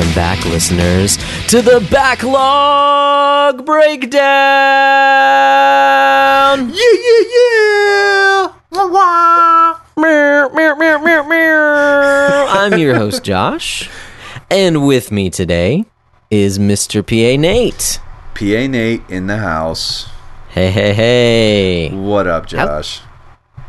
Welcome back, listeners, to the Backlog Breakdown! Yeah, yeah, yeah. Wah, wah. Meow, meow, meow, meow, meow. I'm your host, Josh, and with me today is Mr. PA Nate. PA Nate in the house. Hey, hey, hey. What up, Josh?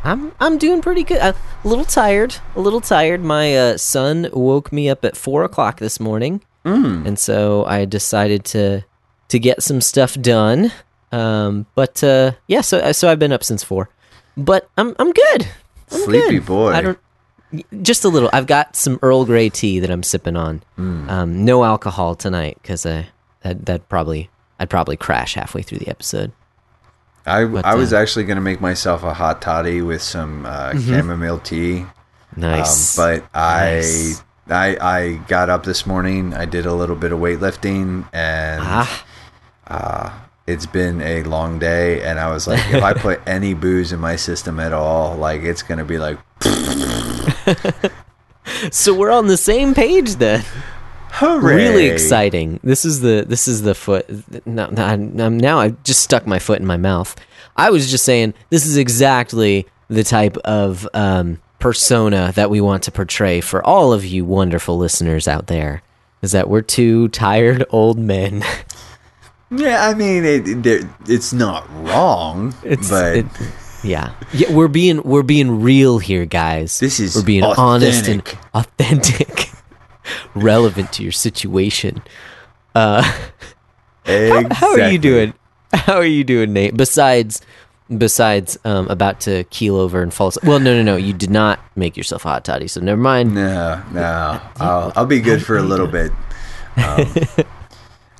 I'm I'm doing pretty good. A little tired, a little tired. My uh, son woke me up at four o'clock this morning, and so I decided to to get some stuff done. Um, but uh, yeah, so so I've been up since four, but I'm I'm good. I'm Sleepy good. boy. I don't. Just a little. I've got some Earl Grey tea that I'm sipping on. Um, no alcohol tonight because I that that probably I'd probably crash halfway through the episode. I, I was uh, actually going to make myself a hot toddy with some uh, chamomile tea. Nice, Um, but I, Nice. I I got up this morning. I did a little bit of weightlifting, and ah. it's been a long day. And I was like, if I put any booze in my system at all, like it's going to be like, So we're on the same page then. hooray! Really exciting. This is the this is the foot. No, no, I'm- now I just stuck my foot in my mouth. I was just saying this is exactly the type of um, persona that we want to portray for all of you wonderful listeners out there. Is that we're two tired old men. Yeah, I mean, it, it, it's not wrong, It's but it- yeah, yeah. We're being we're being real here, guys. This is we're being honest and authentic. Relevant to your situation. Uh, exactly. How are you doing? How are you doing, Nate? Besides, besides, um, about to keel over and fall. asleep. Well, no, no, no. You did not make yourself a hot toddy, so never mind. No, no. I'll, I'll be good for a little bit. Um,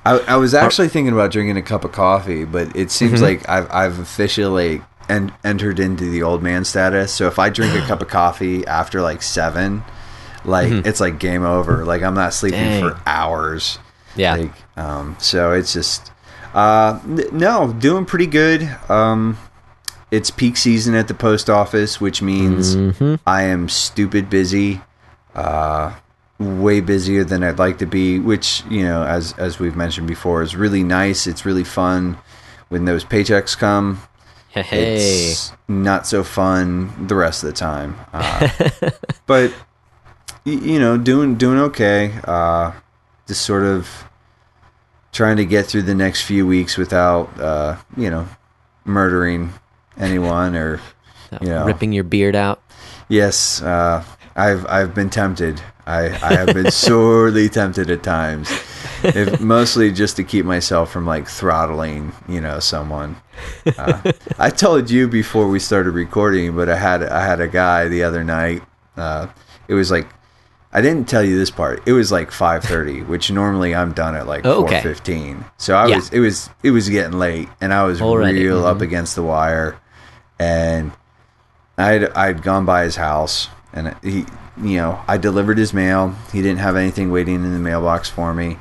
I, I was actually thinking about drinking a cup of coffee, but it seems like I've, I've officially en- entered into the old man status. So if I drink a cup of coffee after like seven, like it's like game over. Like I'm not sleeping Dang. for hours. Yeah. Like, um, so it's just, uh, n- no, doing pretty good. Um, it's peak season at the post office, which means I am stupid busy, uh, way busier than I'd like to be. Which you know, as as we've mentioned before, is really nice. It's really fun when those paychecks come. Hey, It's not so fun the rest of the time. Uh, but you know, doing doing okay. Uh, just sort of trying to get through the next few weeks without uh, you know murdering anyone or you know ripping your beard out. yes. Uh, I've I've been tempted. I, I have been sorely tempted at times, if, mostly just to keep myself from like throttling, you know, someone. Uh, I told you before we started recording, but I had I had a guy the other night. Uh, it was like I didn't tell you this part. It was like five thirty, which normally I'm done at like Oh, four okay. fifteen. So I Yeah. was it was it was getting late, and I was Already, real up mhm. against the wire, and I'd I'd gone by his house and he you know I delivered his mail. He didn't have anything waiting in the mailbox for me.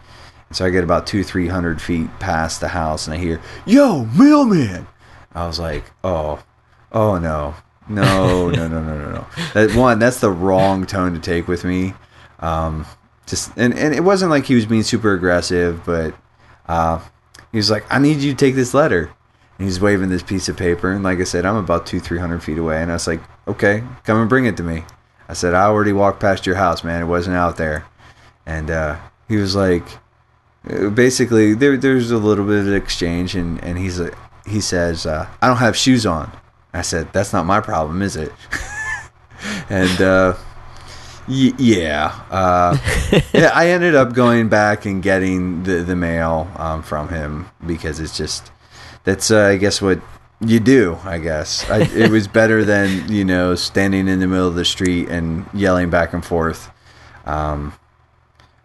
And so I get about two three hundred feet past the house and I hear yo mailman. I was like oh oh no no no no no no no. That one that's the wrong tone to take with me. Um, just and and it wasn't like he was being super aggressive, but uh, he was like I need you to take this letter. And he's waving this piece of paper, and like I said, I'm about two, three hundred feet away, and I was like, "Okay, come and bring it to me." I said, "I already walked past your house, man. It wasn't out there." And uh, he was like, uh, basically, there, there's a little bit of exchange, and and he's like, he says, uh, "I don't have shoes on." I said, "That's not my problem, is it?" and uh, y- yeah, uh, yeah, I ended up going back and getting the the mail um, from him because it's just that's uh, I guess what you do. I guess I, it was better than you know standing in the middle of the street and yelling back and forth. Um,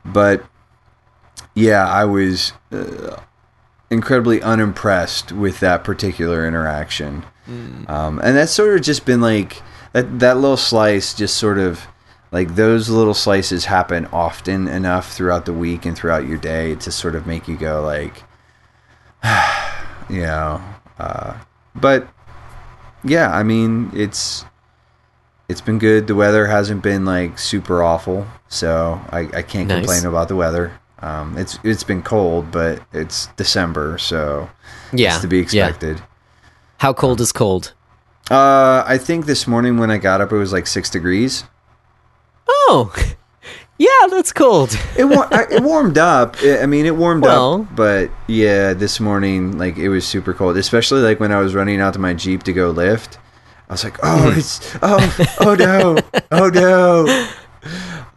but yeah, I was uh, incredibly unimpressed with that particular interaction, um, and that's sort of just been like that. That little slice just sort of like those little slices happen often enough throughout the week and throughout your day to sort of make you go like you know uh, but yeah i mean it's it's been good. The weather hasn't been like super awful, so I, I can't Nice. complain about the weather. Um, it's it's been cold, but it's December, so Yeah. it's to be expected yeah. How cold is cold? Uh, I think this morning when I got up, it was like six degrees. Oh, yeah, that's cold. It I, it warmed up. I I mean, it warmed Well- up, but yeah, this morning like it was super cold, especially like when I was running out to my jeep to go lift. I was like, oh, it's oh oh no oh no.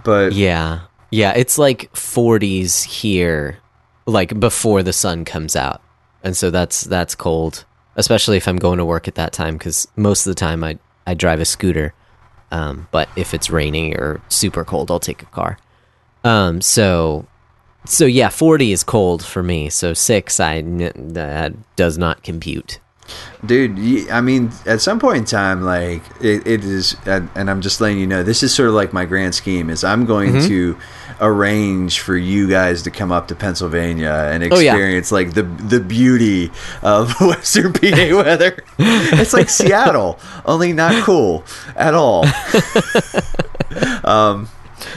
But Yeah. Yeah, it's like 40s here like before the sun comes out. And so that's that's cold, especially if I'm going to work at that time cuz most of the time I I drive a scooter. Um, but if it's raining or super cold, I'll take a car. Um, so so yeah, 40 is cold for me. So 6 I that does not compute. dude, I mean, at some point in time, like it, it is, and, and I'm just letting you know, this is sort of like my grand scheme. Is I'm going Mm-hmm. to arrange for you guys to come up to Pennsylvania and Oh, yeah. experience like the the beauty of Western PA weather. it's like Seattle, only not cool at all. um,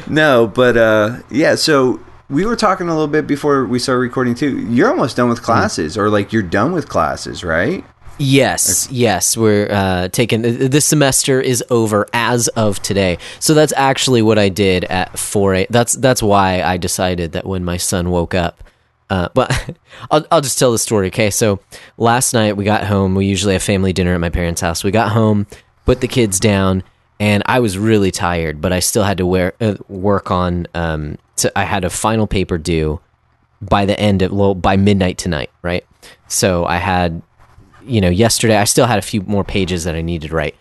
no, but uh, yeah. So we were talking a little bit before we started recording too. You're almost done with classes, or like you're done with classes, right? Yes, yes, we're uh, taking this semester is over as of today. So that's actually what I did at four. A, that's that's why I decided that when my son woke up. Uh, but I'll I'll just tell the story. Okay, so last night we got home. We usually have family dinner at my parents' house. We got home, put the kids down, and I was really tired, but I still had to wear, uh, work on. Um, to, I had a final paper due by the end of well by midnight tonight, right? So I had you know, yesterday I still had a few more pages that I needed to write.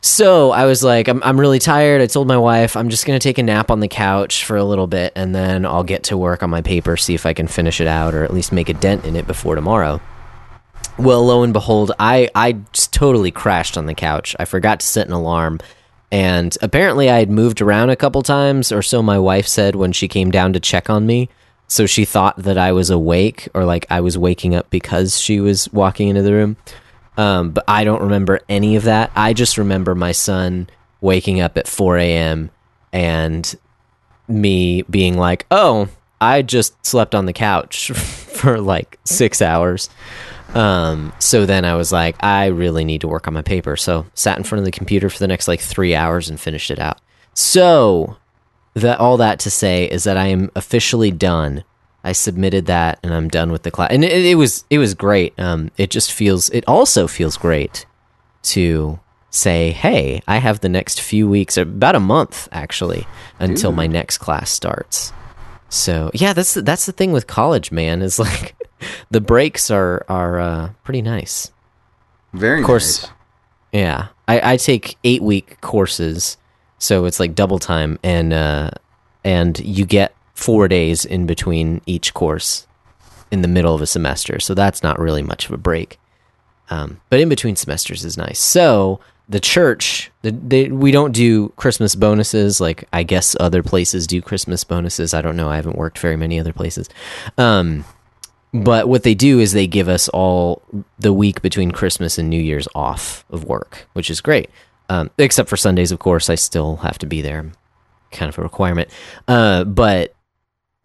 So I was like, I'm, I'm really tired. I told my wife, I'm just going to take a nap on the couch for a little bit and then I'll get to work on my paper, see if I can finish it out or at least make a dent in it before tomorrow. Well, lo and behold, I, I totally crashed on the couch. I forgot to set an alarm. And apparently, I had moved around a couple times, or so my wife said when she came down to check on me. So she thought that I was awake, or like I was waking up because she was walking into the room. Um, but I don't remember any of that. I just remember my son waking up at 4 a.m. and me being like, oh, I just slept on the couch for like six hours. Um, so then I was like, I really need to work on my paper. So sat in front of the computer for the next like three hours and finished it out. So that all that to say is that I am officially done. I submitted that and I'm done with the class. And it, it was it was great. Um, it just feels it also feels great to say, hey, I have the next few weeks, about a month actually, until my next class starts. So yeah, that's the, that's the thing with college, man. Is like the breaks are are uh, pretty nice. Very Of course, nice. Yeah, I, I take eight week courses, so it's like double time, and uh, and you get four days in between each course in the middle of a semester. So that's not really much of a break. Um, but in between semesters is nice. So the church, the, they, we don't do Christmas bonuses like I guess other places do Christmas bonuses. I don't know. I haven't worked very many other places. Um, but what they do is they give us all the week between Christmas and New Year's off of work, which is great. Um, except for Sundays, of course, I still have to be there. Kind of a requirement. Uh, but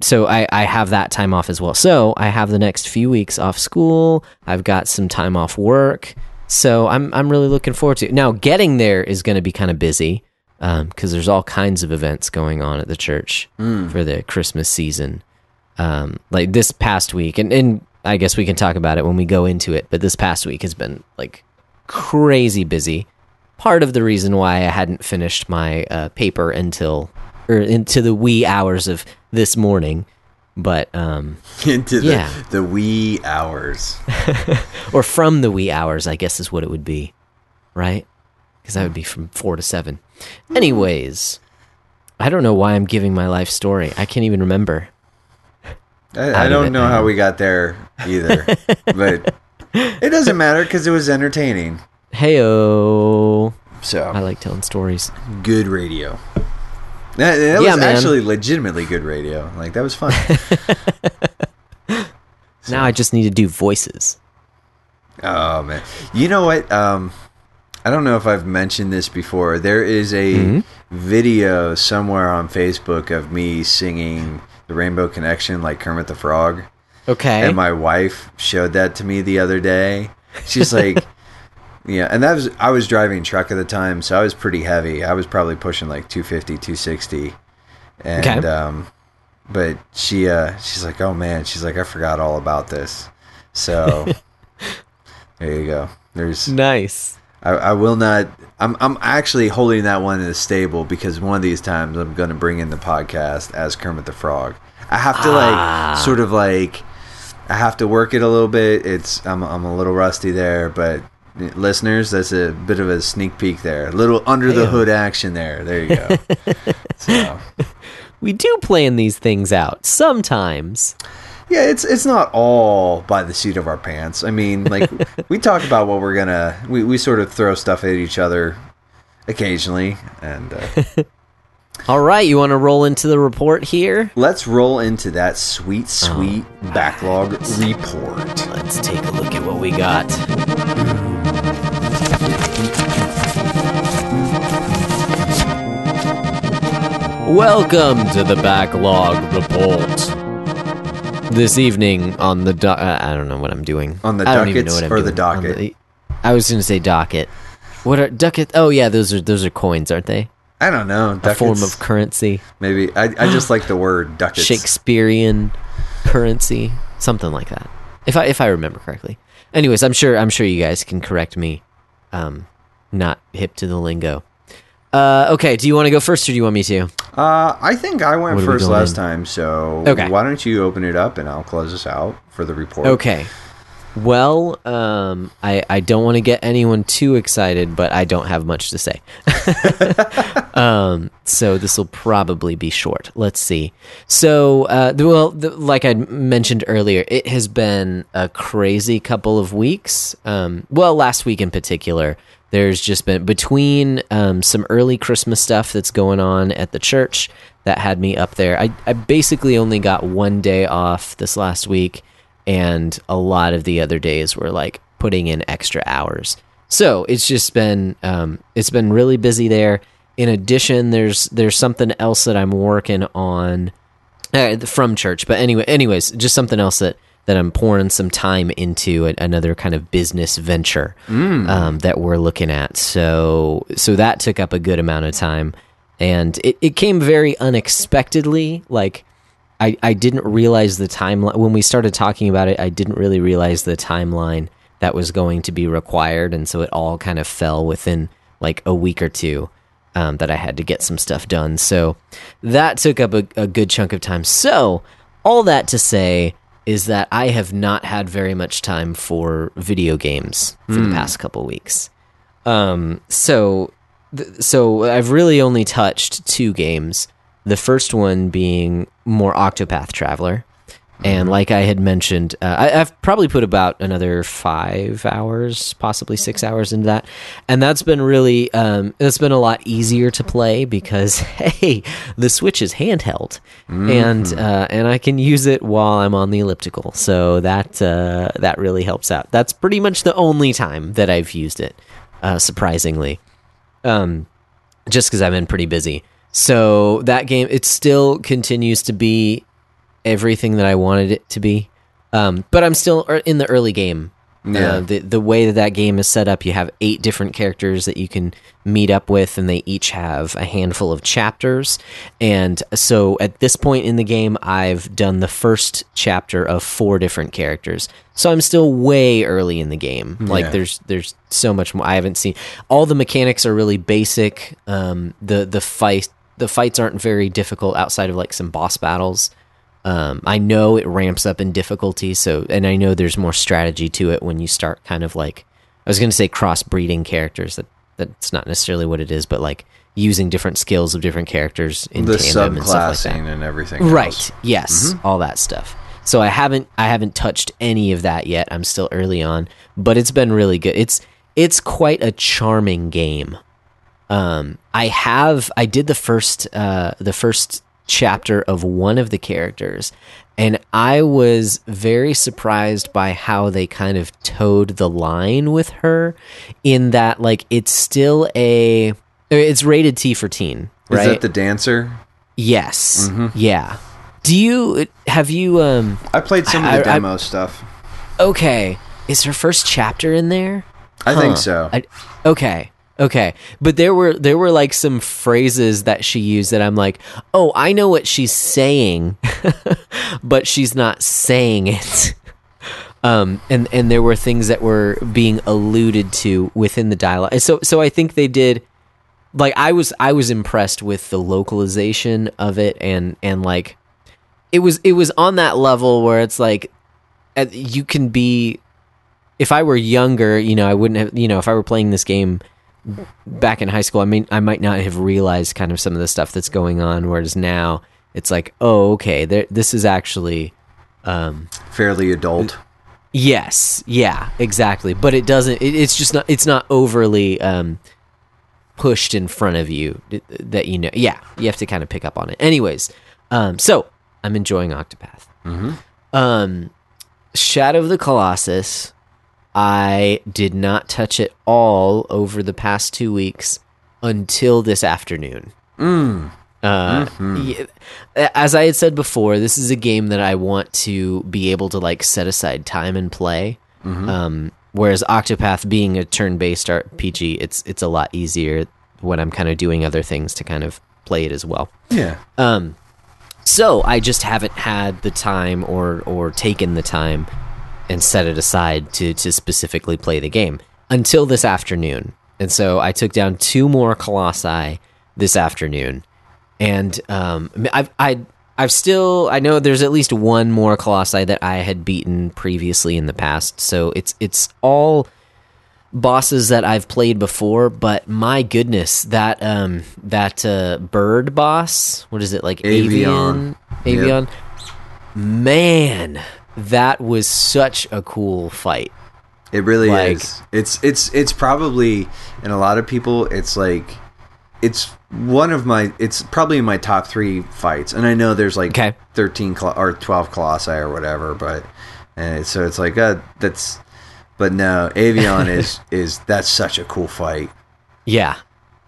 so I, I have that time off as well. So I have the next few weeks off school. I've got some time off work. So I'm I'm really looking forward to it. Now getting there is going to be kind of busy because there's all kinds of events going on at the church for the Christmas season. Um, like this past week, and, and I guess we can talk about it when we go into it. But this past week has been like crazy busy. Part of the reason why I hadn't finished my uh, paper until or into the wee hours of this morning, but um, Into the, Yeah. the wee hours. or from the wee hours, I guess is what it would be, right? Because that would be from four to seven. Anyways, I don't know why I'm giving my life story. I can't even remember. I, I don't know how we got there either, but it doesn't matter because it was entertaining. Heyo, So I like telling stories. good radio. That, that Yeah, was man. actually legitimately good radio. Like that was fun. Now I just need to do voices. oh man, you know what? Um, I don't know if I've mentioned this before. There is a Mm-hmm. video somewhere on Facebook of me singing the Rainbow Connection like Kermit the Frog. Okay. And my wife showed that to me the other day. She's like, yeah, and that was I was driving truck at the time, so I was pretty heavy. I was probably pushing like 250, 260. And Okay. um but she uh she's like, "Oh man," she's like, "I forgot all about this." So there you go. There's nice. I, I will not. I'm I'm actually holding that one in the stable because one of these times I'm going to bring in the podcast as Kermit the Frog. I have to Ah. like sort of like I have to work it a little bit. It's I'm I'm a little rusty there, but listeners, that's a bit of a sneak peek there. A little under the hood action there. There you go. so We do plan these things out sometimes. yeah, it's it's not all by the seat of our pants. I mean, like we talk about what we're gonna we we sort of throw stuff at each other occasionally and. Uh, All right, you want to roll into the report here? Let's roll into that sweet, sweet backlog report. Let's take a look at what we got. Welcome to the backlog report. This evening on the do- uh, I don't know what I'm doing. On the I don't even know what I'm or the doing. On docket? I was going to say docket. What are docket? Oh yeah, those are those are coins, aren't they? I don't know. A form of currency, maybe. I, I just like the word ducats. Shakespearean currency, something like that. If I if I remember correctly. Anyways, I'm sure I'm sure you guys can correct me. Um, not hip to the lingo. Uh, okay, do you want to go first, or do you want me to? Uh, I think I went What are we first last time, so Okay. why don't you open it up and I'll close us out for the report. Okay. Well, um, I I don't want to get anyone too excited, but I don't have much to say. um, so this will probably be short. Let's see. So, uh, the- well, the, like I mentioned earlier, it has been a crazy couple of weeks. Um, well, last week in particular, there's just been between um, some early Christmas stuff that's going on at the church that had me up there. I, I basically only got one day off this last week, and a lot of the other days were like putting in extra hours. So it's just been um, it's been really busy there. In addition, there's there's something else that I'm working on uh, from church. But anyway, anyways, just something else that that I'm pouring some time into a- another kind of business venture um, that we're looking at. So so that took up a good amount of time, and it, it came very unexpectedly. Like I I didn't realize the timeline when we started talking about it. I didn't really realize the timeline that was going to be required, and so it all kind of fell within like a week or two um, that I had to get some stuff done. So that took up a, a good chunk of time. So all that to say is that I have not had very much time for video games for the past couple weeks. Um, so th- so I've really only touched two games. The first one being more Octopath Traveler. And like I had mentioned, uh, I, I've probably put about another five hours, possibly six hours into that, and that's been really, um, it's been a lot easier to play because hey, the Switch is handheld, and uh, and I can use it while I'm on the elliptical, so that uh, that really helps out. That's pretty much the only time that I've used it, uh, surprisingly. Um, just because I've been pretty busy. So that game, it still continues to be everything that I wanted it to be. Um, but I'm still er- in the early game. Yeah. Uh, the the way that that game is set up, you have eight different characters that you can meet up with, and they each have a handful of chapters. And so at this point in the game, I've done the first chapter of four different characters. So I'm still way early in the game. Like Yeah. there's there's so much more I haven't seen. All the mechanics are really basic. Um, the the fight the fights aren't very difficult outside of like some boss battles. Um, I know it ramps up in difficulty, so and I know there's more strategy to it when you start kind of like I was going to say cross-breeding characters. That that's not necessarily what it is, but like using different skills of different characters in the tandem and stuff like that. subclassing and everything. else. Right. Yes. All that stuff. So I haven't I haven't touched any of that yet. I'm still early on, but it's been really good. It's it's quite a charming game. Um, I have I did the first uh, the first chapter of one of the characters. And I was very surprised by how they kind of toed the line with her in that like it's still a it's rated T for teen, Is right? that the dancer? yes. Mm-hmm. Yeah. Do you have you um I played some of the I- demo stuff. okay, is her first chapter in there? I think so. I, okay. Okay. But there were there were like some phrases that she used that I'm like, "Oh, I know what she's saying." but she's not saying it. Um and and there were things that were being alluded to within the dialogue. So so I think they did like I was I was impressed with the localization of it and and like it was it was on that level where it's like uh, you can be if I were younger, you know, I wouldn't have, you know, if I were playing this game back in high school, I mean, I might not have realized kind of some of the stuff that's going on. Whereas now, it's like, oh, okay, there, this is actually, um, Fairly adult. yes, yeah, exactly. But it doesn't. It, it's just not. It's not overly um, pushed in front of you that you know. Yeah, you have to kind of pick up on it. Anyways, um, so I'm enjoying Octopath. Um, Shadow of the Colossus. I did not touch it all over the past two weeks until this afternoon. Uh, yeah, as I had said before, this is a game that I want to be able to like set aside time and play. Um, whereas Octopath being a turn-based RPG, it's it's a lot easier when I'm kind of doing other things to kind of play it as well. Yeah. Um, so I just haven't had the time or or taken the time and set it aside to to specifically play the game until this afternoon. And so I took down two more colossi this afternoon, and um, I've I. I've still I know there's at least one more colossi that I had beaten previously in the past, so it's it's all bosses that I've played before, but my goodness, that um that uh bird boss, what is it like Avian. Avian? Avian. Man, that was such a cool fight. It really Like- is. It's it's it's probably and a lot of people it's like it's one of my it's probably in my top three fights and I know there's like Okay. 13 col- or 12 colossi or whatever but and so it's like uh that's but no Avion is is that's such a cool fight Yeah.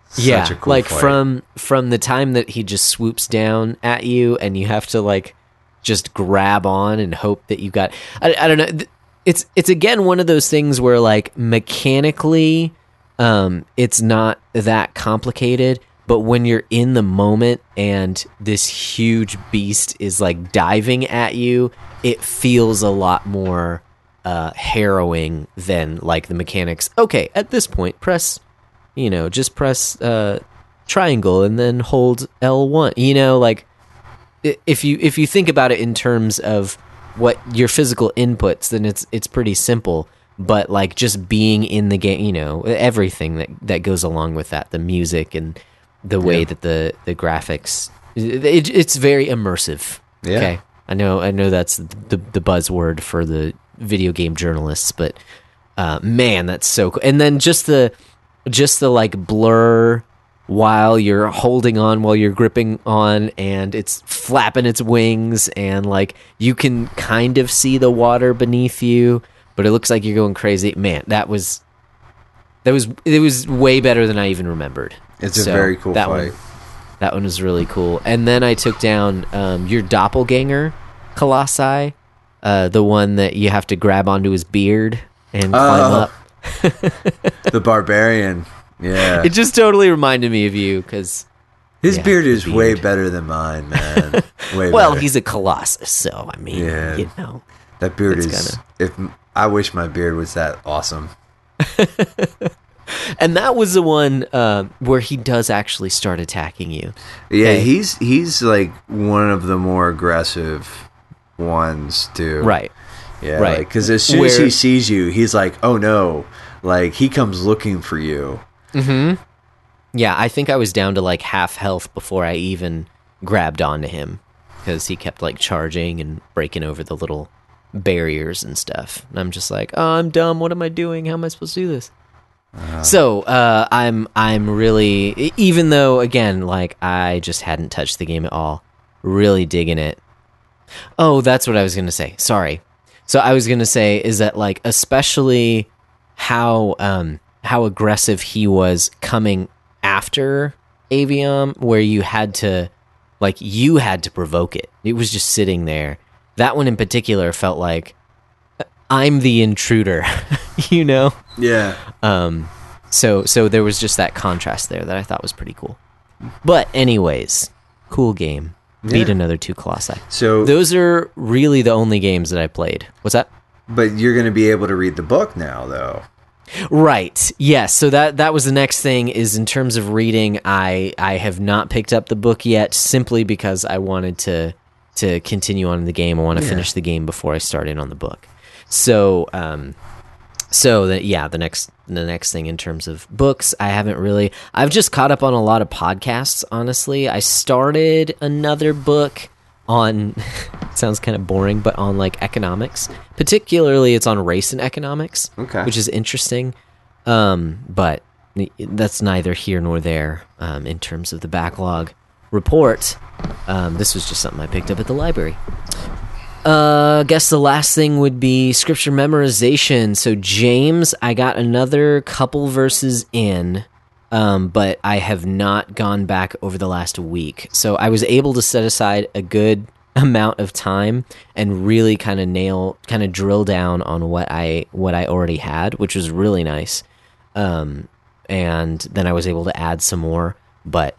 Such yeah, a cool like fight. from from the time that he just swoops down at you, and you have to like just grab on and hope that you got. I, I don't know. It's it's again one of those things where like mechanically, um, it's not that complicated, but when you're in the moment and this huge beast is like diving at you, it feels a lot more uh, harrowing than like the mechanics. Okay, at this point, press you know, just press uh, triangle and then hold L1. You know, like if you if you think about it in terms of what your physical inputs, then it's it's pretty simple. But like just being in the game, you know, everything that that goes along with that, the music and the way Yeah. that the the graphics, it, it's very immersive. Yeah. Okay, I know I know that's the the buzzword for the video game journalists, but uh, man, that's so cool. And then just the just the like blur while you're holding on while you're gripping on and it's flapping its wings and like you can kind of see the water beneath you but it looks like you're going crazy. Man that was that was it was way better than i even remembered. It's a very cool that fight. one that one was really cool. And then i took down um, your doppelganger colossi uh, the one that you have to grab onto his beard and climb Oh. up. The barbarian yeah it just totally reminded me of you because his yeah, beard is way better than mine man way well better. he's a colossus so i mean Yeah. you know that beard is if I wish my beard was that awesome and that was the one uh, where he does actually start attacking you Yeah, Okay. he's he's like one of the more aggressive ones too. right Yeah, right. Because as soon as he sees you, he's like, "Oh no!" Like he comes looking for you. Yeah i think i was down to like half health before i even grabbed onto him because he kept like charging and breaking over the little barriers and stuff and i'm just like oh i'm dumb what am i doing how am i supposed to do this so uh, i'm i'm really even though again like i just hadn't touched the game at all really digging it. Oh, that's what I was gonna say. Sorry. So I was gonna say is that like especially how um how aggressive he was coming after Avion, where you had to like you had to provoke it. It was just sitting there. That one in particular felt like I'm the intruder, you know. Yeah. Um, so so there was just that contrast there that I thought was pretty cool. But anyways, cool game. Beat another two colossi. So, Those are really the only games that I played. What's that? but you're going to be able to read the book now, though. Right. Yes. So that that was the next thing. Is in terms of reading, I I have not picked up the book yet, simply because I wanted to to continue on in the game. I want to Yeah. finish the game before I start in on the book. So um, so that yeah, the next the next thing in terms of books, I haven't really. I've just caught up on a lot of podcasts. Honestly, I started another book on sounds kind of boring but on like economics. Particularly it's on race and economics Okay. which is interesting. Um but that's neither here nor there um in terms of the backlog report. Um this was just something i picked up at the library. Uh, I guess the last thing would be scripture memorization. So James, I got another couple verses in, um, but I have not gone back over the last week. So I was able to set aside a good amount of time and really kind of nail, kind of drill down on what I what I already had, which was really nice. Um, and then I was able to add some more, but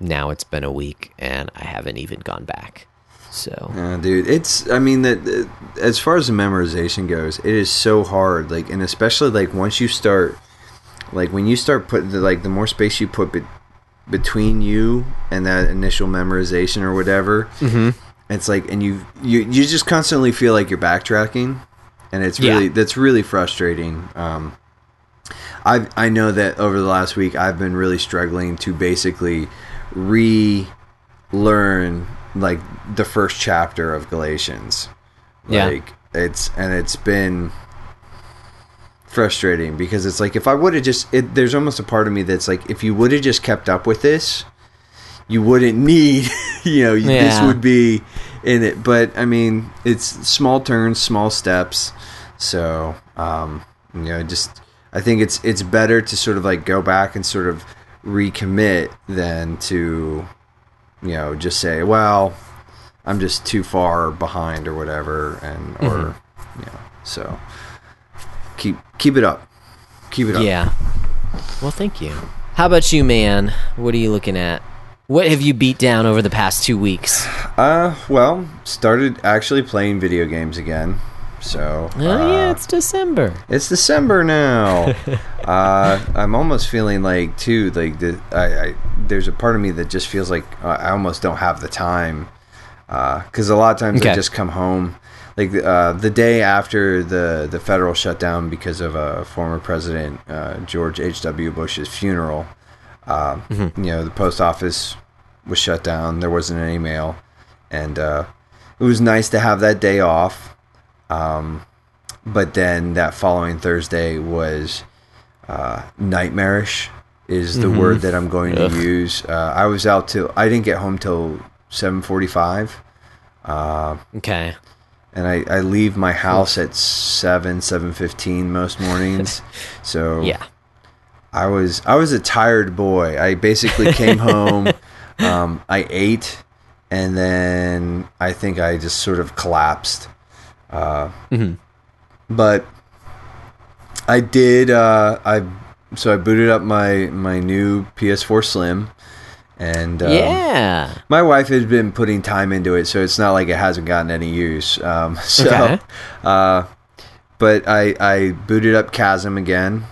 now it's been a week and I haven't even gone back. So dude, it's. I mean that as far as the memorization goes, it is so hard. Like, and especially like once you start, like when you start putting the, like the more space you put be- between you and that initial memorization or whatever, Mhm. it's like, and you you you just constantly feel like you're backtracking, and it's Yeah. really that's really frustrating. Um, I I know that over the last week I've been really struggling to basically relearn like the first chapter of Galatians. Yeah. Like it's and it's been frustrating because it's like if I would have just it, there's almost a part of me that's like if you would have just kept up with this, you wouldn't need, you know, this would be in it. But I mean, it's small turns, small steps. So, um, you know, just I think it's it's better to sort of like go back and sort of recommit than to, you know, just say, well, I'm just too far behind or whatever, and or you know, so keep keep it up, keep it up. Yeah. Well, thank you. How about you, man? What are you looking at? What have you beat down over the past two weeks? Uh, well, started actually playing video games again. So Oh yeah, uh, it's December. It's December now. uh, I'm almost feeling like too like the I, I there's a part of me that just feels like uh, I almost don't have the time because a lot of times I just come home like uh, the day after the the federal shutdown because of uh, former President uh, George H. W. Bush's funeral. Uh, You know the post office was shut down. There wasn't any mail, and uh, it was nice to have that day off. Um, but then that following Thursday was uh, nightmarish is the word that I'm going to use. Uh, I was out till I didn't get home till 7:45, Okay. And I, I leave my house at seven 7:15 most mornings. So Yeah. I was I was a tired boy. I basically came home, um, I ate, and then I think I just sort of collapsed. Uh, But I did. Uh, I so I booted up my my new PS4 Slim, and um, yeah. my wife has been putting time into it, so it's not like it hasn't gotten any use. Um, so, Okay. uh, but I I booted up Chasm again,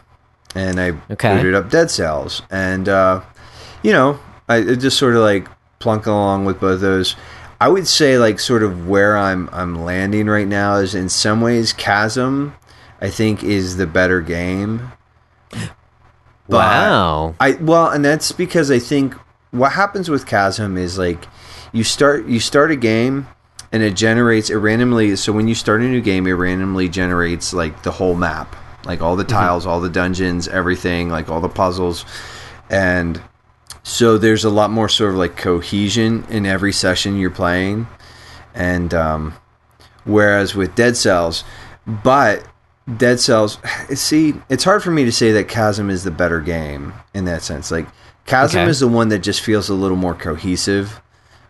and I Okay. booted up Dead Cells, and uh, you know I it just sort of like plunk along with both those. I would say like sort of where I'm I'm landing right now is in some ways Chasm, I think is the better game. But- Wow. I well, and that's because I think what happens with Chasm is like you start you start a game and it generates it randomly. So when you start a new game, it randomly generates like the whole map, like all the tiles, all the dungeons, everything, like all the puzzles, and so there's a lot more sort of like cohesion in every session you're playing, and um, whereas with Dead Cells, but Dead Cells, see, it's hard for me to say that Chasm is the better game in that sense. Like Chasm Okay. is the one that just feels a little more cohesive,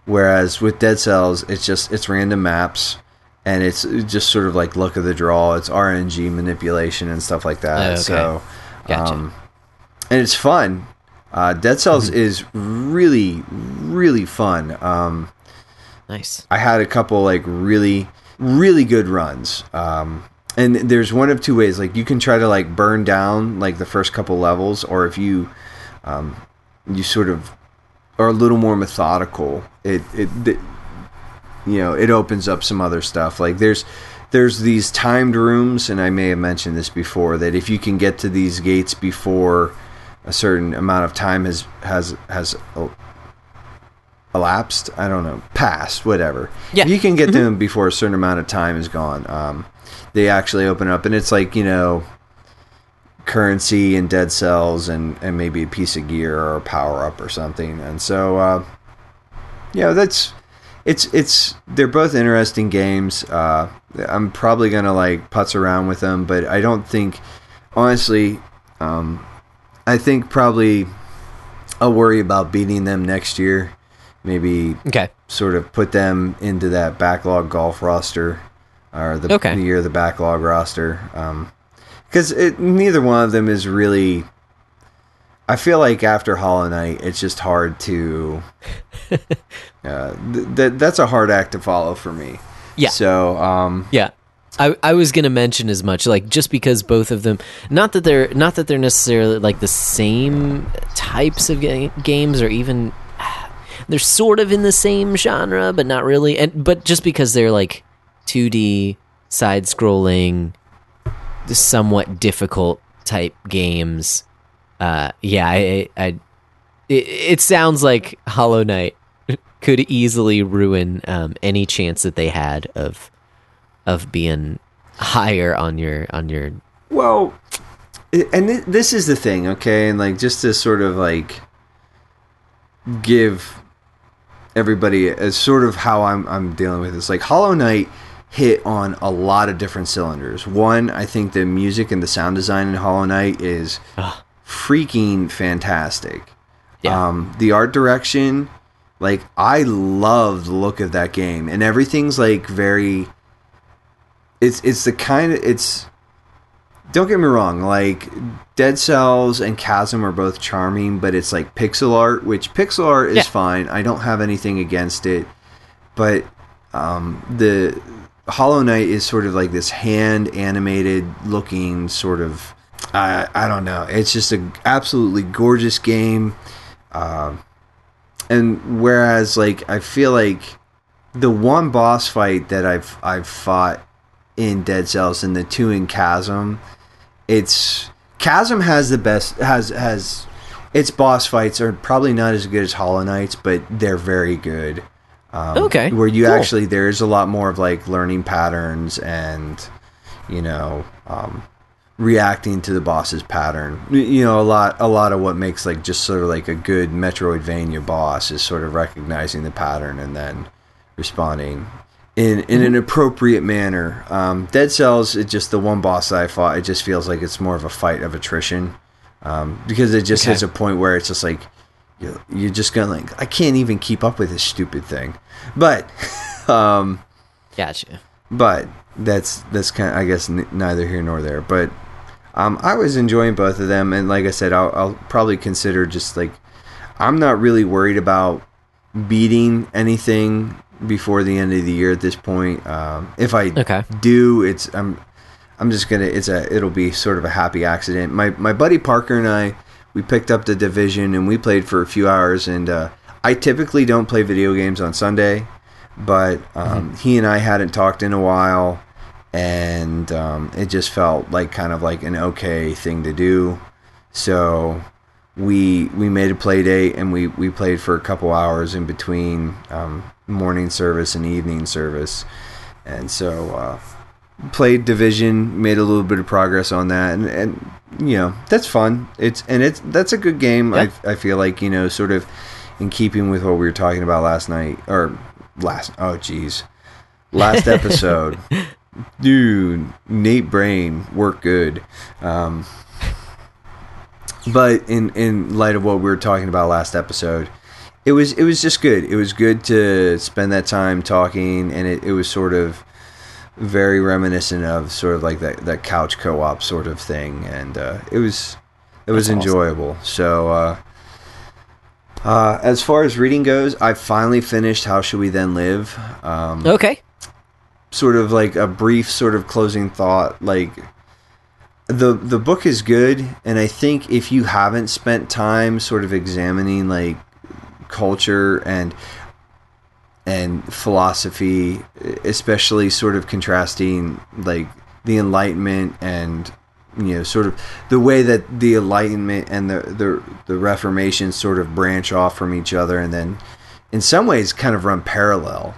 whereas with Dead Cells, it's just it's random maps. And it's just sort of like look of the draw. It's RNG manipulation and stuff like that. Oh, okay. So, Gotcha. um, and it's fun. Uh, Dead Cells is really, really fun. Um, Nice. I had a couple like really, really good runs. Um, and there's one of two ways. Like you can try to like burn down like the first couple levels, or if you, um, you sort of are a little more methodical. It it, it you know it opens up some other stuff. Like there's there's these timed rooms, and I may have mentioned this before that if you can get to these gates before a certain amount of time has has has elapsed. I don't know, passed, whatever. Yeah. If you can get them before a certain amount of time is gone. Um, they actually open up, and it's like you know, currency and dead cells, and and maybe a piece of gear or a power up or something. And so, uh, yeah, that's it's it's they're both interesting games. Uh, I'm probably gonna like putz around with them, but I don't think, honestly, um, I think probably I'll worry about beating them next year. Maybe Okay. sort of put them into that backlog golf roster or the, Okay. the year of the backlog roster because neither one of them is really i feel like after Hollow Knight it's just hard to uh, th- th- that's a hard act to follow for me Yeah. so um Yeah. I, I was gonna mention as much like just because both of them not that they're not that they're necessarily like the same types of ga- games or even they're sort of in the same genre but not really and but just because they're like 2D side scrolling somewhat difficult type games uh yeah I I it, it sounds like Hollow Knight could easily ruin um, any chance that they had of of being higher on your on your Well, and thi- this is the thing, okay? And like just to sort of like give everybody as sort of how I'm I'm dealing with this. Like Hollow Knight hit on a lot of different cylinders. One, I think the music and the sound design in Hollow Knight is Ah. freaking fantastic. Yeah. Um, the art direction, like I love the look of that game, and everything's like very. It's it's the kind of it's. Don't get me wrong, like Dead Cells and Chasm are both charming, but it's like pixel art, which pixel art is Yeah. fine. I don't have anything against it, but um, the Hollow Knight is sort of like this hand animated looking sort of. I I don't know. It's just an absolutely gorgeous game, um, and whereas like I feel like the one boss fight that I've I've fought in Dead Cells and the two in Chasm, it's Chasm has the best has has its boss fights are probably not as good as Hollow Knights, but they're very good. Um, Okay, where you cool. actually there's a lot more of like learning patterns and you know um, reacting to the boss's pattern. You know a lot a lot of what makes like just sort of like a good Metroidvania boss is sort of recognizing the pattern and then responding in in an appropriate manner. Um, Dead Cells, it just the one boss that I fought. It just feels like it's more of a fight of attrition um, because it just Okay. hits a point where it's just like you you're just gonna like I can't even keep up with this stupid thing. But um, gotcha. but that's that's kind of I guess n- neither here nor there. But um, I was enjoying both of them, and like I said, I'll, I'll probably consider just like I'm not really worried about beating anything before the end of the year at this point. Um, if I Okay. do, it's I'm I'm just gonna it's a it'll be sort of a happy accident. My my buddy Parker and I we picked up the Division and we played for a few hours and uh, I typically don't play video games on Sunday, but um, he and I hadn't talked in a while and um, it just felt like kind of like an okay thing to do. So we we made a play date and we, we played for a couple hours in between um, morning service and evening service, and so uh, played Division, made a little bit of progress on that, and, and you know that's fun. It's and it's that's a good game. Yeah. I I feel like you know sort of in keeping with what we were talking about last night or last oh geez last episode. Dude, Nate Brain worked good. Um, but in in light of what we were talking about last episode, it was it was just good. It was good to spend that time talking, and it, it was sort of very reminiscent of sort of like that that couch co-op sort of thing, and uh, it was it was That's awesome. enjoyable. So. Uh, uh, as far as reading goes, I finally finished How Should We Then Live? Um, Okay. sort of like a brief sort of closing thought like the the book is good and i think if you haven't spent time sort of examining like culture and and philosophy especially sort of contrasting like the enlightenment and you know sort of the way that the enlightenment and the the, the reformation sort of branch off from each other and then in some ways kind of run parallel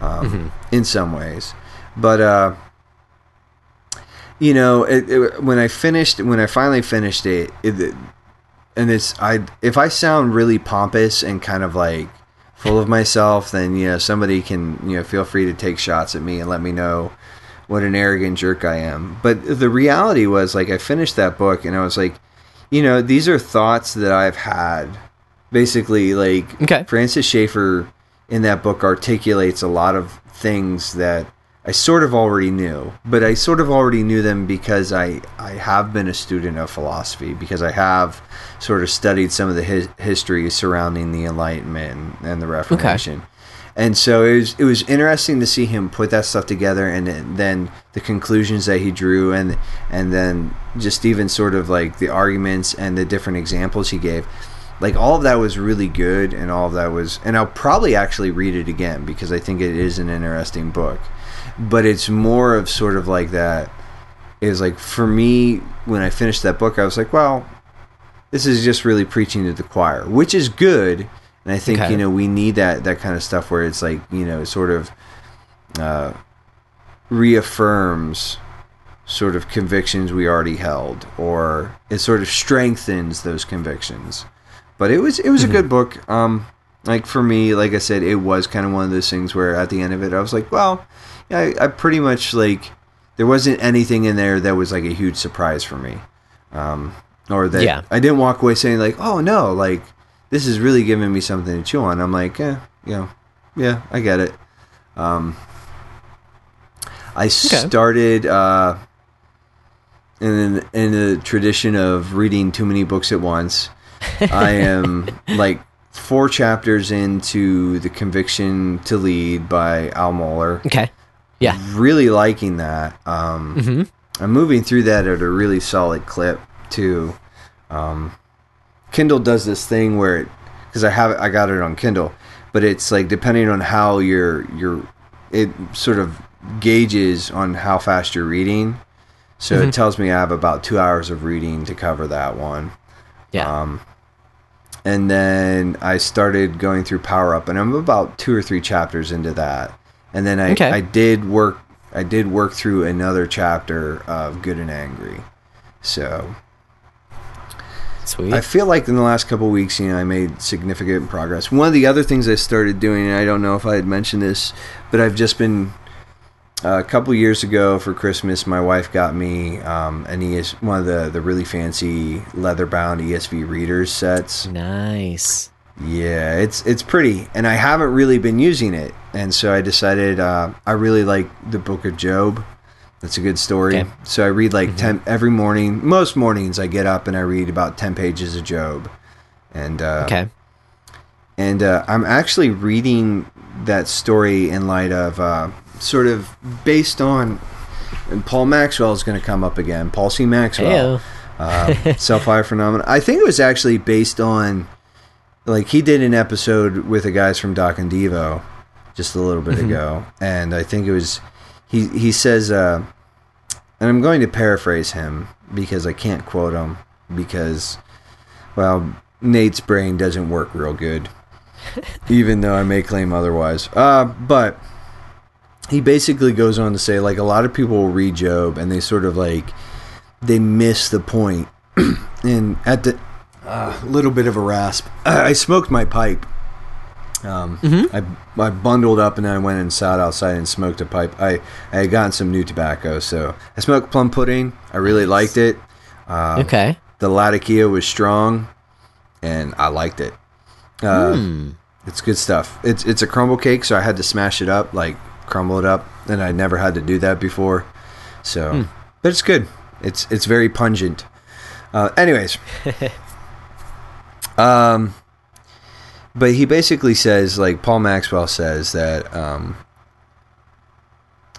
um, in some ways. But uh you know it, it, when i finished when i finally finished it, it and it's i if i sound really pompous and kind of like full of myself then you know somebody can you know feel free to take shots at me and let me know what an arrogant jerk i am but the reality was like i finished that book and i was like you know these are thoughts that i've had basically like Okay. francis schaeffer in that book articulates a lot of things that I sort of already knew, but I sort of already knew them because I, I have been a student of philosophy, because I have sort of studied some of the his, history surrounding the Enlightenment and, and the Reformation. And so it was, it was interesting to see him put that stuff together and then- then the conclusions that he drew and and then just even sort of like the arguments and the different examples he gave. Like all of that was really good and all of that was and I'll probably actually read it again because I think it is an interesting book but it's more of sort of like that is like for me when I finished that book I was like well this is just really preaching to the choir which is good. And I think Okay. you know we need that that kind of stuff where it's like you know sort of uh, reaffirms sort of convictions we already held or it sort of strengthens those convictions. But it was it was a good book. Um like for me like i said it was kind of one of those things where at the end of it i was like well I, I pretty much like there wasn't anything in there that was like a huge surprise for me um or that Yeah. i didn't walk away saying like oh no like this is really giving me something to chew on i'm like eh, you know yeah i get it um i started uh in in the tradition of reading too many books at once I am like four chapters into the Conviction to Lead by Al Mohler. Okay. Yeah. Really liking that. Um, hmm I'm moving through that at a really solid clip too. Um, Kindle does this thing where it because I have it, I got it on Kindle, but it's like depending on how you're you're it sort of gauges on how fast you're reading. So Mhm. it tells me I have about two hours of reading to cover that one. Yeah. Um, and then I started going through Power Up, and I'm about two or three chapters into that. And then I, Okay. I did work I did work through another chapter of Good and Angry. So Sweet. I feel like in the last couple weeks, you know, I made significant progress. One of the other things I started doing, and I don't know if I had mentioned this, but I've just been uh, a couple years ago for Christmas. My wife got me um, an ES, one of the the really fancy leather bound ESV readers sets. nice. Yeah, it's it's pretty, and I haven't really been using it, and so I decided uh, I really like the Book of Job. That's a good story. Okay. So I read like ten every morning. Most mornings I get up and I read about ten pages of Job, and uh, Okay. and uh, I'm actually reading that story in light of uh, sort of based on. And Paul Maxwell is going to come up again. Paul C. Maxwell uh, self-fire phenomena. I think it was actually based on, like he did an episode with the guys from Doc and Devo just a little bit ago, and I think it was he he says, uh, and I'm going to paraphrase him because I can't quote him because, well, Nate's brain doesn't work real good, even though I may claim otherwise. Uh, but he basically goes on to say like a lot of people will read Job and they sort of like they miss the point. and at the uh, little bit of a rasp, I smoked my pipe. Um, I I bundled up and then I went and sat outside and smoked a pipe. I I had gotten some new tobacco, so I smoked plum pudding. I really liked it. Um, Okay. The Latakia was strong, and I liked it. Uh, Hmm. It's good stuff. It's it's a crumble cake, so I had to smash it up, like crumble it up, and I never had to do that before. So, but it's good. It's it's very pungent. Uh, anyways, um, but he basically says, like Paul Maxwell says, that um,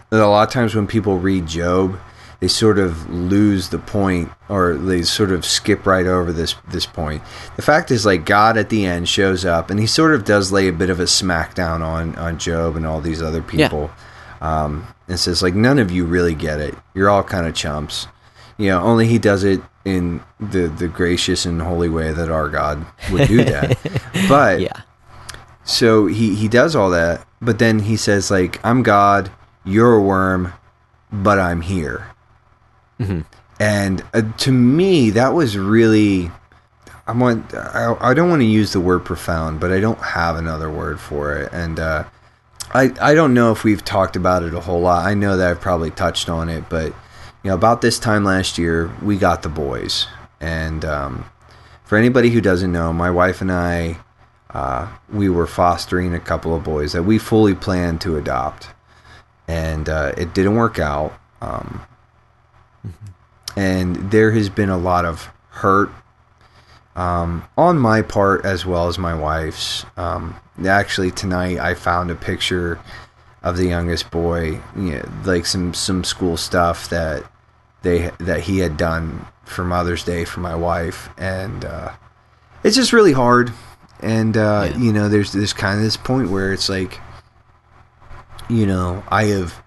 that a lot of times when people read Job, they sort of lose the point, or they sort of skip right over this this point. The fact is, like God at the end shows up, and he sort of does lay a bit of a smackdown on on Job and all these other people, um, and says like none of you really get it. You're all kind of chumps. You know, only he does it in the the gracious and holy way that our God would do that. but Yeah. so he he does all that, but then he says like, "I'm God, you're a worm, but I'm here." And uh, to me, that was really. I want. I, I don't want to use the word profound, but I don't have another word for it, and uh, I I don't know if we've talked about it a whole lot. I know that I've probably touched on it, but you know, about this time last year, we got the boys, and um, for anybody who doesn't know, my wife and I uh, we were fostering a couple of boys that we fully planned to adopt, and uh, it didn't work out. Um, And there has been a lot of hurt um, on my part as well as my wife's. Um, actually, tonight I found a picture of the youngest boy, you know, like some some school stuff that they that he had done for Mother's Day for my wife, and uh, it's just really hard. And uh, Yeah. you know, there's this kind of this point where it's like, you know, I have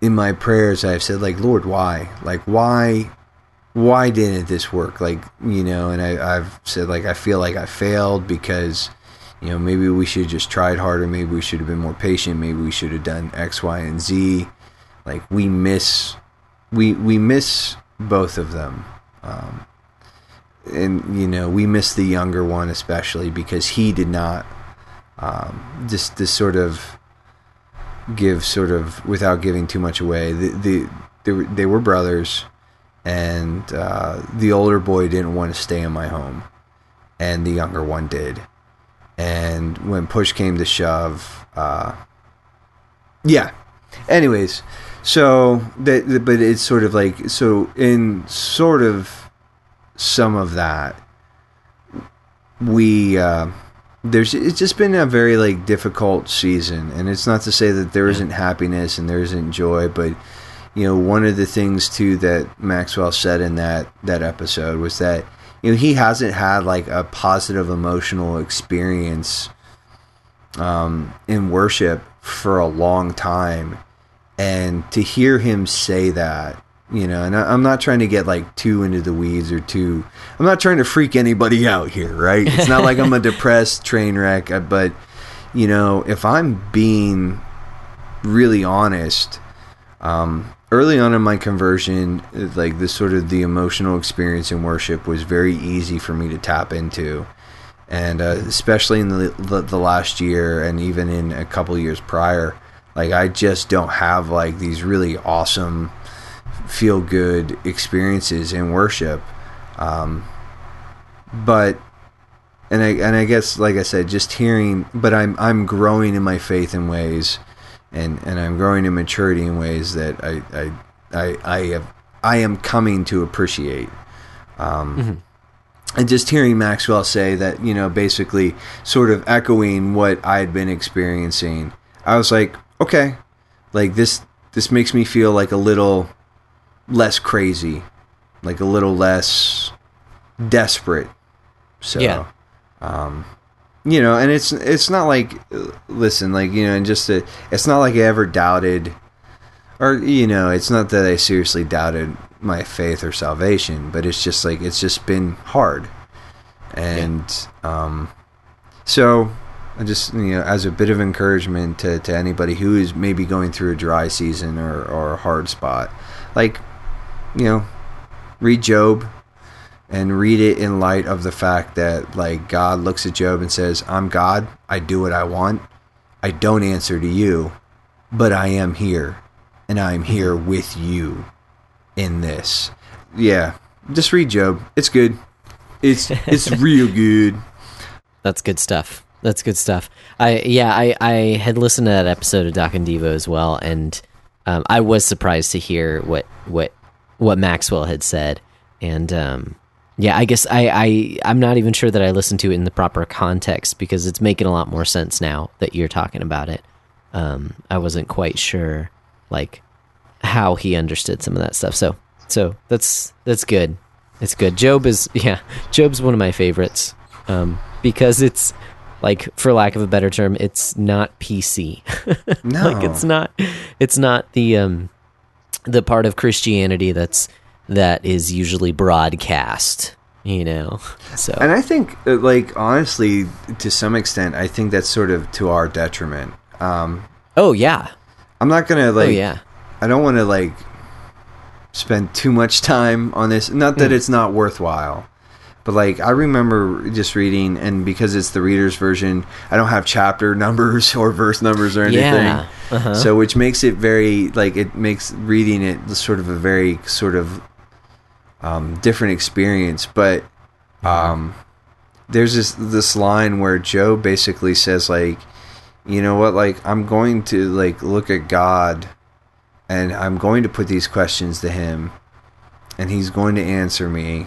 in my prayers I've said like, Lord, why? Like, why? Why didn't this work? Like, you know, and I, I've said like I feel like I failed because, you know, maybe we should have just tried harder. Maybe we should have been more patient. Maybe we should have done X, Y, and Z. Like we miss, we we miss both of them. Um, and you know we miss the younger one especially because he did not um, just this sort of give sort of without giving too much away the, the they, were, they were brothers and uh, the older boy didn't want to stay in my home and the younger one did and when push came to shove uh, yeah. Anyways so that but it's sort of like so in sort of some of that we uh, there's it's just been a very like difficult season. And it's not to say that there isn't happiness and there isn't joy but you know one of the things too that maxwell said in that that episode was that you know he hasn't had like a positive emotional experience um, in worship for a long time. And to hear him say that you know and I, i'm not trying to get like too into the weeds or too i'm not trying to freak anybody out here right? It's not like i'm a depressed train wreck uh, but you know if i'm being really honest um, early on in my conversion like this sort of the emotional experience in worship was very easy for me to tap into. And uh, especially in the, the the last year and even in a couple years prior like i just don't have like these really awesome feel good experiences in worship. Um, but and I and I guess like I said just hearing but I'm I'm growing in my faith in ways and and I'm growing in maturity in ways that I I I, I have I am coming to appreciate. Um, and just hearing Maxwell say that you know basically sort of echoing what I had been experiencing I was like okay like this this makes me feel like a little less crazy like a little less desperate. So Yeah. um you know and it's it's not like listen like you know and just to, it's not like i ever doubted or you know it's not that i seriously doubted my faith or salvation but it's just like it's just been hard. And um so I just you know, as a bit of encouragement to, to anybody who is maybe going through a dry season or, or a hard spot, like, you know, read Job and read it in light of the fact that like God looks at Job and says, "I'm God. I do what I want. I don't answer to you, but I am here, and I'm here with you in this." Yeah, just read Job. It's good. It's it's real good. That's good stuff. That's good stuff. I yeah, I I had listened to that episode of Doc and Devo as well, and um, I was surprised to hear what what what Maxwell had said, and um, yeah, I guess I I I'm not even sure that I listened to it in the proper context because it's making a lot more sense now that you're talking about it. Um, I wasn't quite sure like how he understood some of that stuff. So so that's that's good. It's good. Job is yeah. Job's one of my favorites um, because it's like for lack of a better term, it's not PC. No. like it's not it's not the um the part of Christianity that's that is usually broadcast, you know. So And I think, uh, like, honestly, to some extent, I think that's sort of to our detriment. Um, Oh yeah. I'm not gonna like. oh yeah. I don't want to like spend too much time on this. Not that it's not worthwhile, but like I remember just reading, and because it's the reader's version, I don't have chapter numbers or verse numbers or anything. Yeah. Uh-huh. So, which makes it very like it makes reading it sort of a very sort of um, different experience. But um, there's this this line where Job basically says like, you know what, like I'm going to like look at God, and I'm going to put these questions to Him, and He's going to answer me,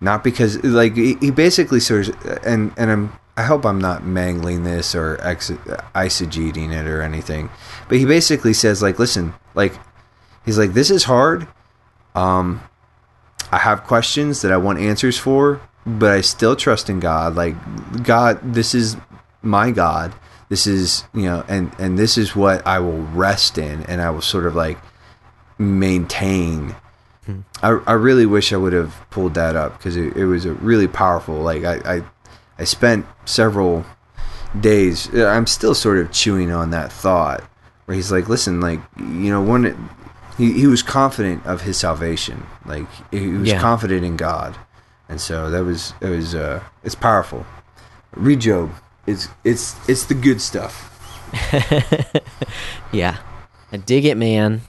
not because like he, basically sort of and and I'm. I hope I'm not mangling this or ex- it or anything, but he basically says like, listen, like, he's like, this is hard. Um, I have questions that I want answers for, but I still trust in God. Like, God, this is my God. This is you know, and and this is what I will rest in, and I will sort of like maintain. Hmm. I, I really wish I would have pulled that up because it, it was a really powerful. Like I, I I spent several days. Uh, I'm still sort of chewing on that thought where he's like, listen, like you know, one he, he was confident of his salvation. Like he was Yeah. confident in God, and so that was it was uh it's powerful. Read Job. It's it's it's the good stuff. Yeah. I dig it, man.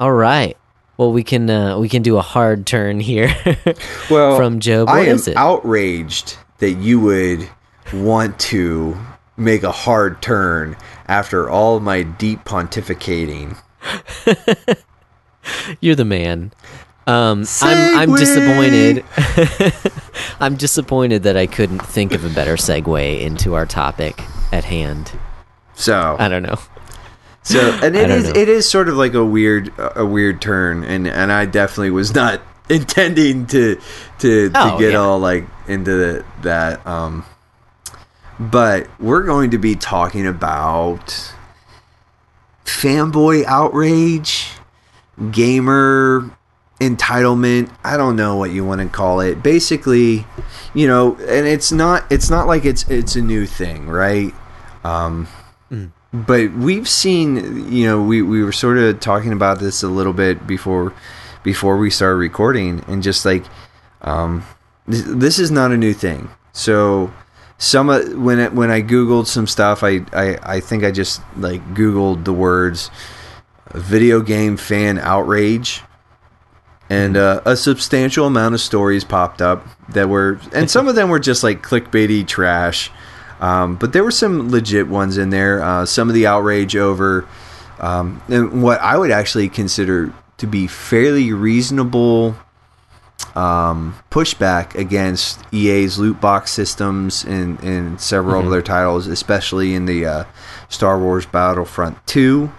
All right. Well, we can uh, we can do a hard turn here. Well, From Job. I am outraged that you would want to make a hard turn after all my deep pontificating. You're the man. Um, I'm I'm disappointed. I'm disappointed that I couldn't think of a better segue into our topic at hand. So I don't know. So and it is know. it is sort of like a weird a weird turn and and I definitely was not intending to to to Oh, get yeah. all like into the, that um but we're going to be talking about fanboy outrage gamer entitlement. I don't know what you want to call it. Basically you know and it's not it's not like it's it's a new thing right? Um but we've seen you know we, we were sort of talking about this a little bit before before we started recording and just like um this, this is not a new thing. So some of when it, when I googled some stuff I, I I think I just like googled the words video game fan outrage and uh, a substantial amount of stories popped up that were and some of them were just like clickbaity trash um, but there were some legit ones in there uh, some of the outrage over um, and what i would actually consider to be fairly reasonable um, pushback against EA's loot box systems and, and several of their titles, especially in the uh, Star Wars Battlefront 2.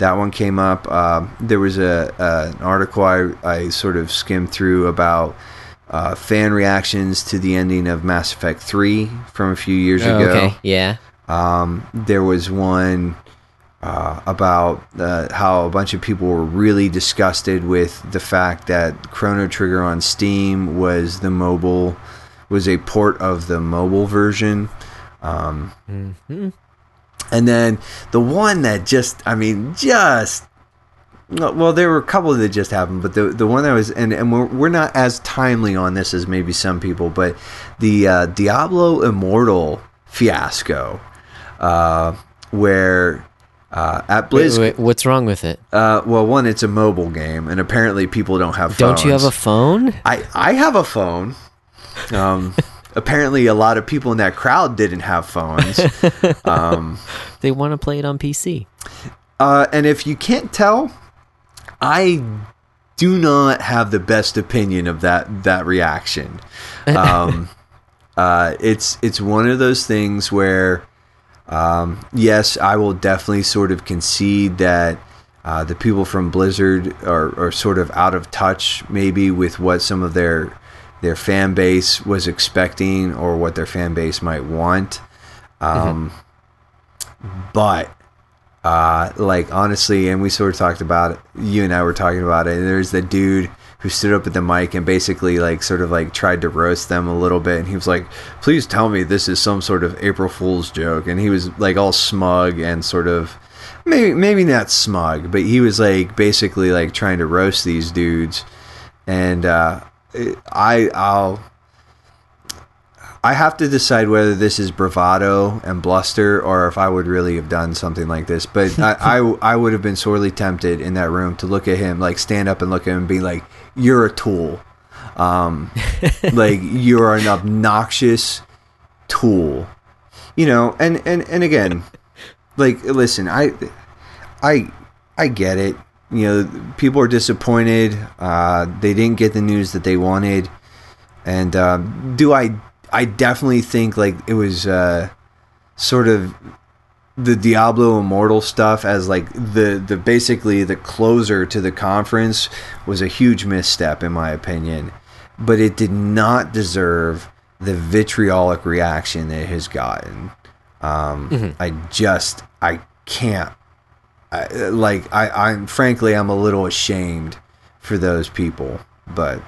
That one came up. Um, there was a, a an article I, I sort of skimmed through about uh, fan reactions to the ending of Mass Effect 3 from a few years Oh, ago. okay. Yeah. Um, there was one uh, about uh, how a bunch of people were really disgusted with the fact that Chrono Trigger on Steam was the mobile was a port of the mobile version Um, Mhm. And then the one that just, I mean, just. Well, there were a couple that just happened, but the the one that was, and, and we're, we're not as timely on this as maybe some people, but the uh, Diablo Immortal fiasco, uh, where uh, at Wait, Blizz, wait, what's wrong with it? uh, well, one, it's a mobile game, and apparently people don't have phones. Don't you have a phone? I I have a phone. Um, apparently, a lot of people in that crowd didn't have phones. Um, They want to play it on PC. uh, and if you can't tell, I do not have the best opinion of that that reaction. Um, uh, it's it's one of those things where, um, yes, I will definitely sort of concede that. Uh, the people from Blizzard are, are sort of out of touch, maybe with what some of their their fan base was expecting or what their fan base might want. Um, But uh, like honestly, and we sort of talked about it. You and I were talking about it. There's the dude who stood up at the mic and basically like sort of like tried to roast them a little bit. And he was like, "Please tell me this is some sort of April Fool's joke." And he was like all smug and sort of maybe maybe not smug, but he was like basically like trying to roast these dudes. And uh, I I'll I have to decide whether this is bravado and bluster or if I would really have done something like this. But I, I, I would have been sorely tempted in that room to look at him, like stand up and look at him and be like, You're a tool. Um, like, you're an obnoxious tool. You know, and, and, and again, like, listen, I, I, I get it. You know, people are disappointed. Uh, they didn't get the news that they wanted. And um, do I I definitely think like it was uh, sort of the Diablo Immortal stuff as like the the basically the closer to the conference was a huge misstep in my opinion, but it did not deserve the vitriolic reaction that it has gotten. Um, I just I can't Like I I'm frankly I'm a little ashamed for those people, but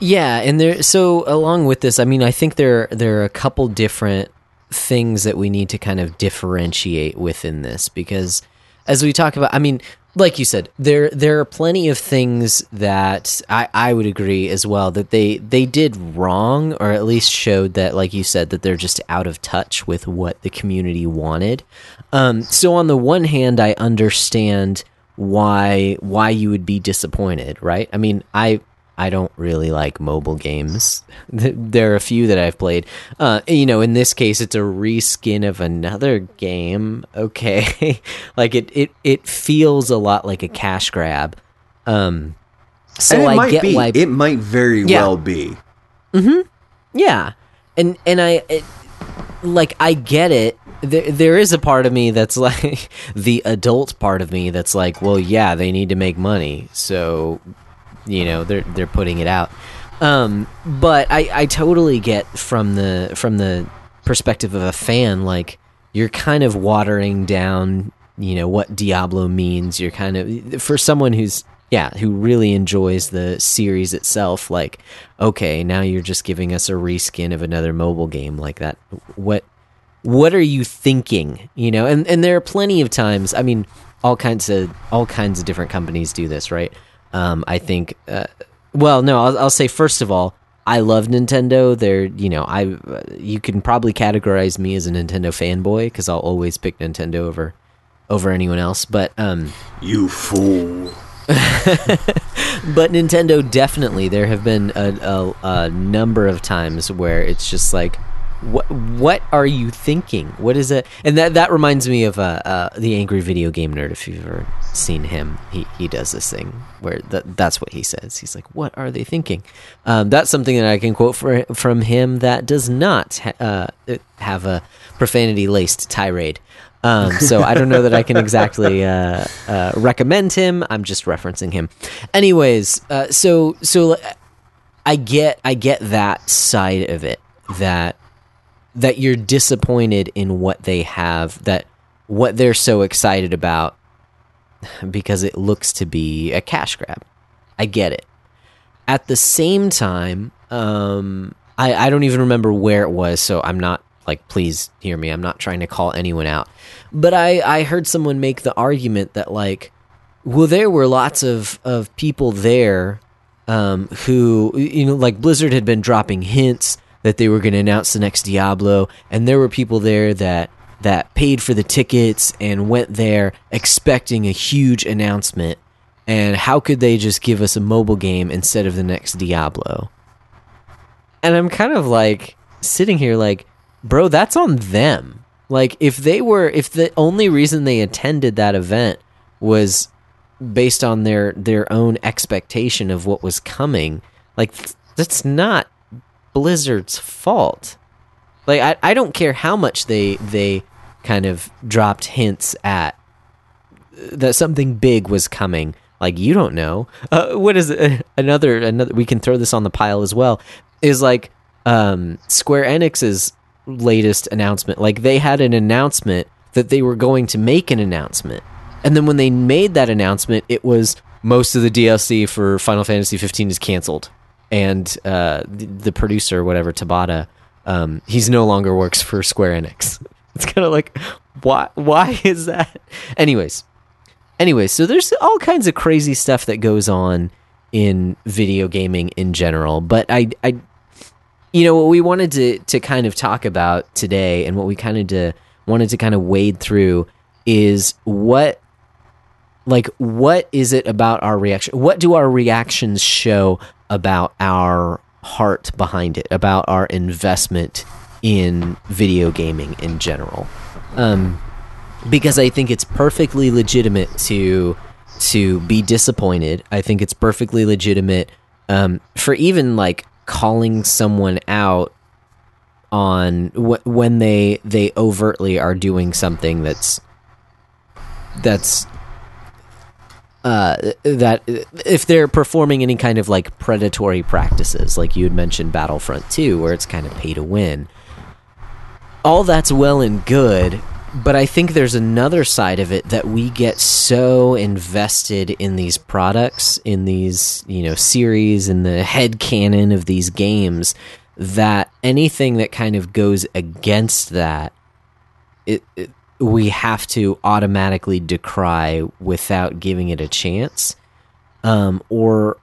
Yeah, and there. So along with this, I mean, I think there there are a couple different things that we need to kind of differentiate within this because, as we talk about, I mean, like you said, there there are plenty of things that I I would agree as well that they they did wrong or at least showed that, like you said, that they're just out of touch with what the community wanted. Um, so on the one hand, I understand why why you would be disappointed, right? I mean, I I don't really like mobile games. There are a few that I've played. Uh, you know, in this case, it's a reskin of another game. Okay, like it, it, it feels a lot like a cash grab. Um, so and it I might get be why. it might very Yeah. well be. yeah, and and I it, like I get it. There, there is a part of me that's like the adult part of me that's like, well, yeah, they need to make money, so you know they're they're putting it out. Um, but I, I totally get from the from the perspective of a fan, like you're kind of watering down, you know, what Diablo means. You're kind of for someone who's yeah, who really enjoys the series itself. Like, okay, now you're just giving us a reskin of another mobile game like that. What what are you thinking? You know and and there are plenty of times i mean all kinds of all kinds of different companies do this right? Um i think uh, well no I'll, I'll say first of all i love nintendo. They're you know i you can probably categorize me as a nintendo fanboy because i'll always pick nintendo over over anyone else but um You fool. but Nintendo definitely there have been a, a, a number of times where it's just like what what are you thinking? What is it? And that that reminds me of uh, uh the angry video game nerd if you've ever seen him. He he does this thing where that that's what he says. He's like what are they thinking? Um that's something that i can quote for, from him that does not ha- uh have a profanity laced tirade. Um, so I don't know that I can exactly uh, uh, recommend him. I'm just referencing him. Anyways, uh, so so I get I get that side of it that that you're disappointed in what they have that what they're so excited about because it looks to be a cash grab. I get it. At the same time, um, I I don't even remember where it was, so I'm not Like, please hear me. I'm not trying to call anyone out. But I, I heard someone make the argument that, like, well, there were lots of, of people there um, who, you know, like Blizzard had been dropping hints that they were going to announce the next Diablo, and there were people there that that paid for the tickets and went there expecting a huge announcement. And how could they just give us a mobile game instead of the next Diablo? And I'm kind of like sitting here like, bro, that's on them. Like if they were if the only reason they attended that event was based on their their own expectation of what was coming, like that's not Blizzard's fault. Like I, I don't care how much they they kind of dropped hints at that something big was coming. Like you don't know. Uh, what is it? another another? We can throw this on the pile as well. Is like um, Square Enix's latest announcement. Like they had an announcement that they were going to make an announcement, and then when they made that announcement, it was most of the DLC for Final Fantasy 15 is canceled, and uh, the, the producer, whatever Tabata, um, he's no longer works for Square Enix. It's kind of like, why? Why is that? Anyways, anyways, so there's all kinds of crazy stuff that goes on in video gaming in general. But I, I, you know, what we wanted to to kind of talk about today, and what we kind of to, wanted to kind of wade through is what, like, what is it about our reaction? What do our reactions show about our heart behind it, about our investment in video gaming in general? Um, because I think it's perfectly legitimate to to be disappointed. I think it's perfectly legitimate um, for even like calling someone out on wh- when they they overtly are doing something that's that's uh, that if they're performing any kind of like predatory practices, like you had mentioned Battlefront 2, where it's kind of pay to win, all that's well and good, but I think there's another side of it that we get so invested in these products, in these, you know, series, in the head canon of these games, that anything that kind of goes against that, it, it we have to automatically decry without giving it a chance. Um, or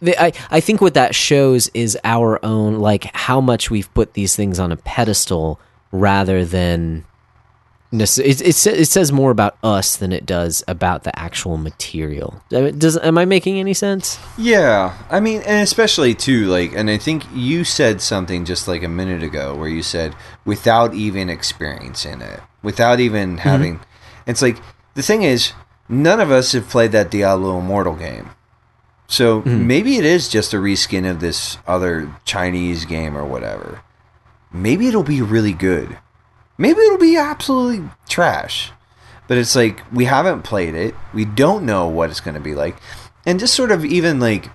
the, I, I think what that shows is our own, like, how much we've put these things on a pedestal rather than it, it, it says more about us than it does about the actual material. Does am I making any sense? Yeah, I mean, and especially too, like, and I think you said something just like a minute ago where you said without even experiencing it, without even mm-hmm. having. It's like the thing is, none of us have played that Diablo Immortal game, so mm-hmm. maybe it is just a reskin of this other Chinese game or whatever. Maybe it'll be really good Maybe it'll be absolutely trash. But it's like we haven't played it. We don't know what it's going to be like. And just sort of even like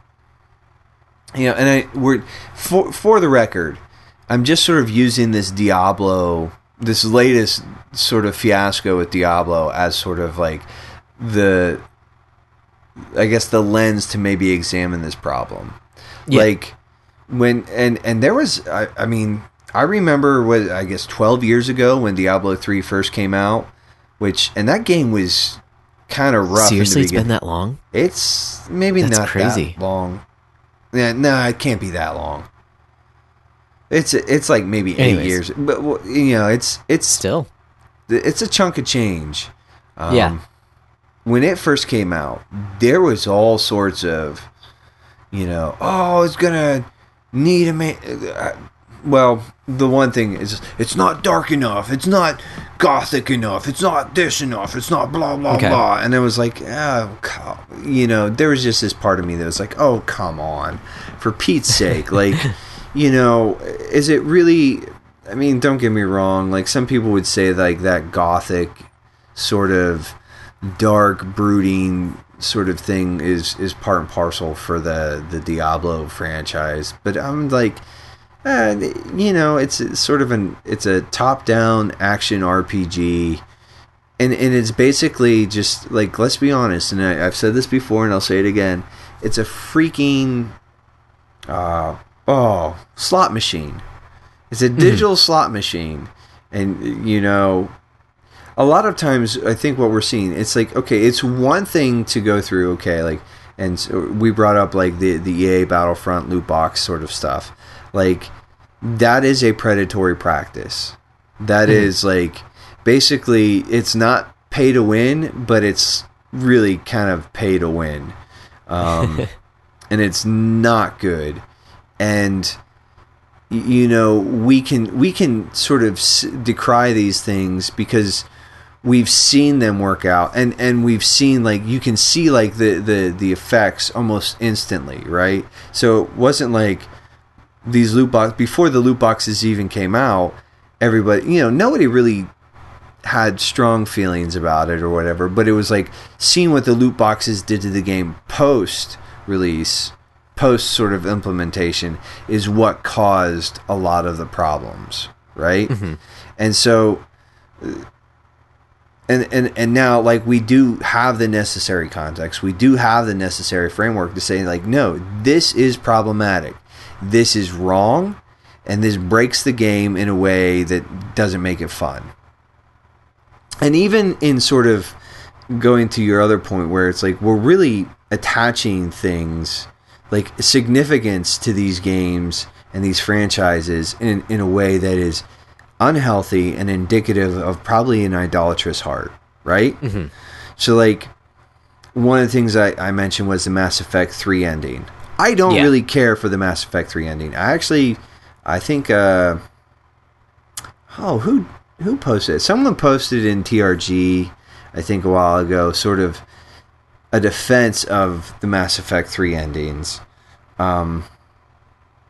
you know, and I we're for for the record, I'm just sort of using this Diablo this latest sort of fiasco with Diablo as sort of like the I guess the lens to maybe examine this problem. Yeah. Like when and and there was I, I mean I remember what I guess 12 years ago when Diablo 3 first came out, which and that game was kind of rough. Seriously, it's been that long. It's maybe That's not crazy. that long. Yeah, no, it can't be that long. It's it's like maybe Anyways. eight years, but you know, it's it's still it's a chunk of change. Um, yeah. When it first came out, there was all sorts of, you know, oh, it's gonna need a man. Uh, well, the one thing is it's not dark enough, it's not gothic enough, it's not this enough, it's not blah blah okay. blah. And it was like, oh, you know, there was just this part of me that was like, oh, come on, for Pete's sake, like, you know, is it really? I mean, don't get me wrong. Like some people would say, like that gothic sort of dark, brooding sort of thing is is part and parcel for the the Diablo franchise. But I'm like uh, you know, it's, it's sort of an it's a top-down action RPG, and and it's basically just like let's be honest, and I, have said this before, and I'll say it again. It's a freaking uh, oh slot machine. It's a digital slot machine, and you know, a lot of times I think what we're seeing, it's like okay, it's one thing to go through, okay, like, and so we brought up like the the EA Battlefront loot box sort of stuff, like that is a predatory practice. That is like basically it's not pay to win, but it's really kind of pay to win, um, and it's not good. And you know we can we can sort of decry these things because we've seen them work out and and we've seen like you can see like the the the effects almost instantly right? So it wasn't like these loot box before the loot boxes even came out everybody you know nobody really had strong feelings about it or whatever but it was like seeing what the loot boxes did to the game post release post sort of implementation is what caused a lot of the problems right? Mm-hmm. And so and, and and now like we do have the necessary context. We do have the necessary framework to say like no this is problematic. This is wrong and this breaks the game in a way that doesn't make it fun. And even in sort of going to your other point where it's like we're really attaching things like significance to these games and these franchises in in a way that is unhealthy and indicative of probably an idolatrous heart, right? So like one of the things I, I mentioned was the Mass Effect 3 ending. I don't Yeah. really care for the Mass Effect 3 ending. I actually I think uh oh who who posted it? Someone posted in TRG I think a while ago sort of a defense of the Mass Effect 3 endings um,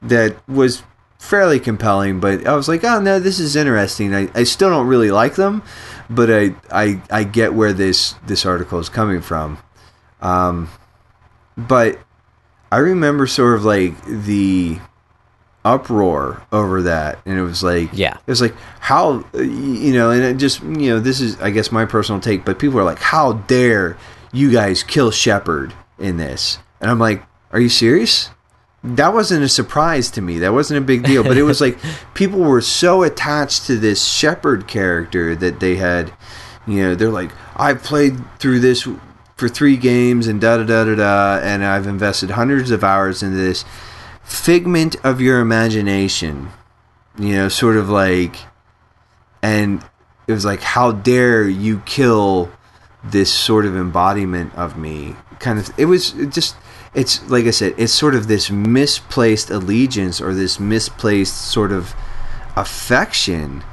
that was fairly compelling, but I was like, oh no, this is interesting. I, I still don't really like them, but I, I I get where this this article is coming from. Um, but I remember sort of like the uproar over that, and it was like, Yeah. it was like how you know, and it just you know, this is I guess my personal take, but people are like, how dare you guys kill Shepard in this? And I'm like, are you serious? That wasn't a surprise to me. That wasn't a big deal, but it was like people were so attached to this Shepard character that they had, you know, they're like, I've played through this for three games and da da da da da, and I've invested hundreds of hours into this figment of your imagination, you know, sort of like, and it was like, how dare you kill this sort of embodiment of me? Kind of, it was it just, it's like I said, it's sort of this misplaced allegiance or this misplaced sort of affection.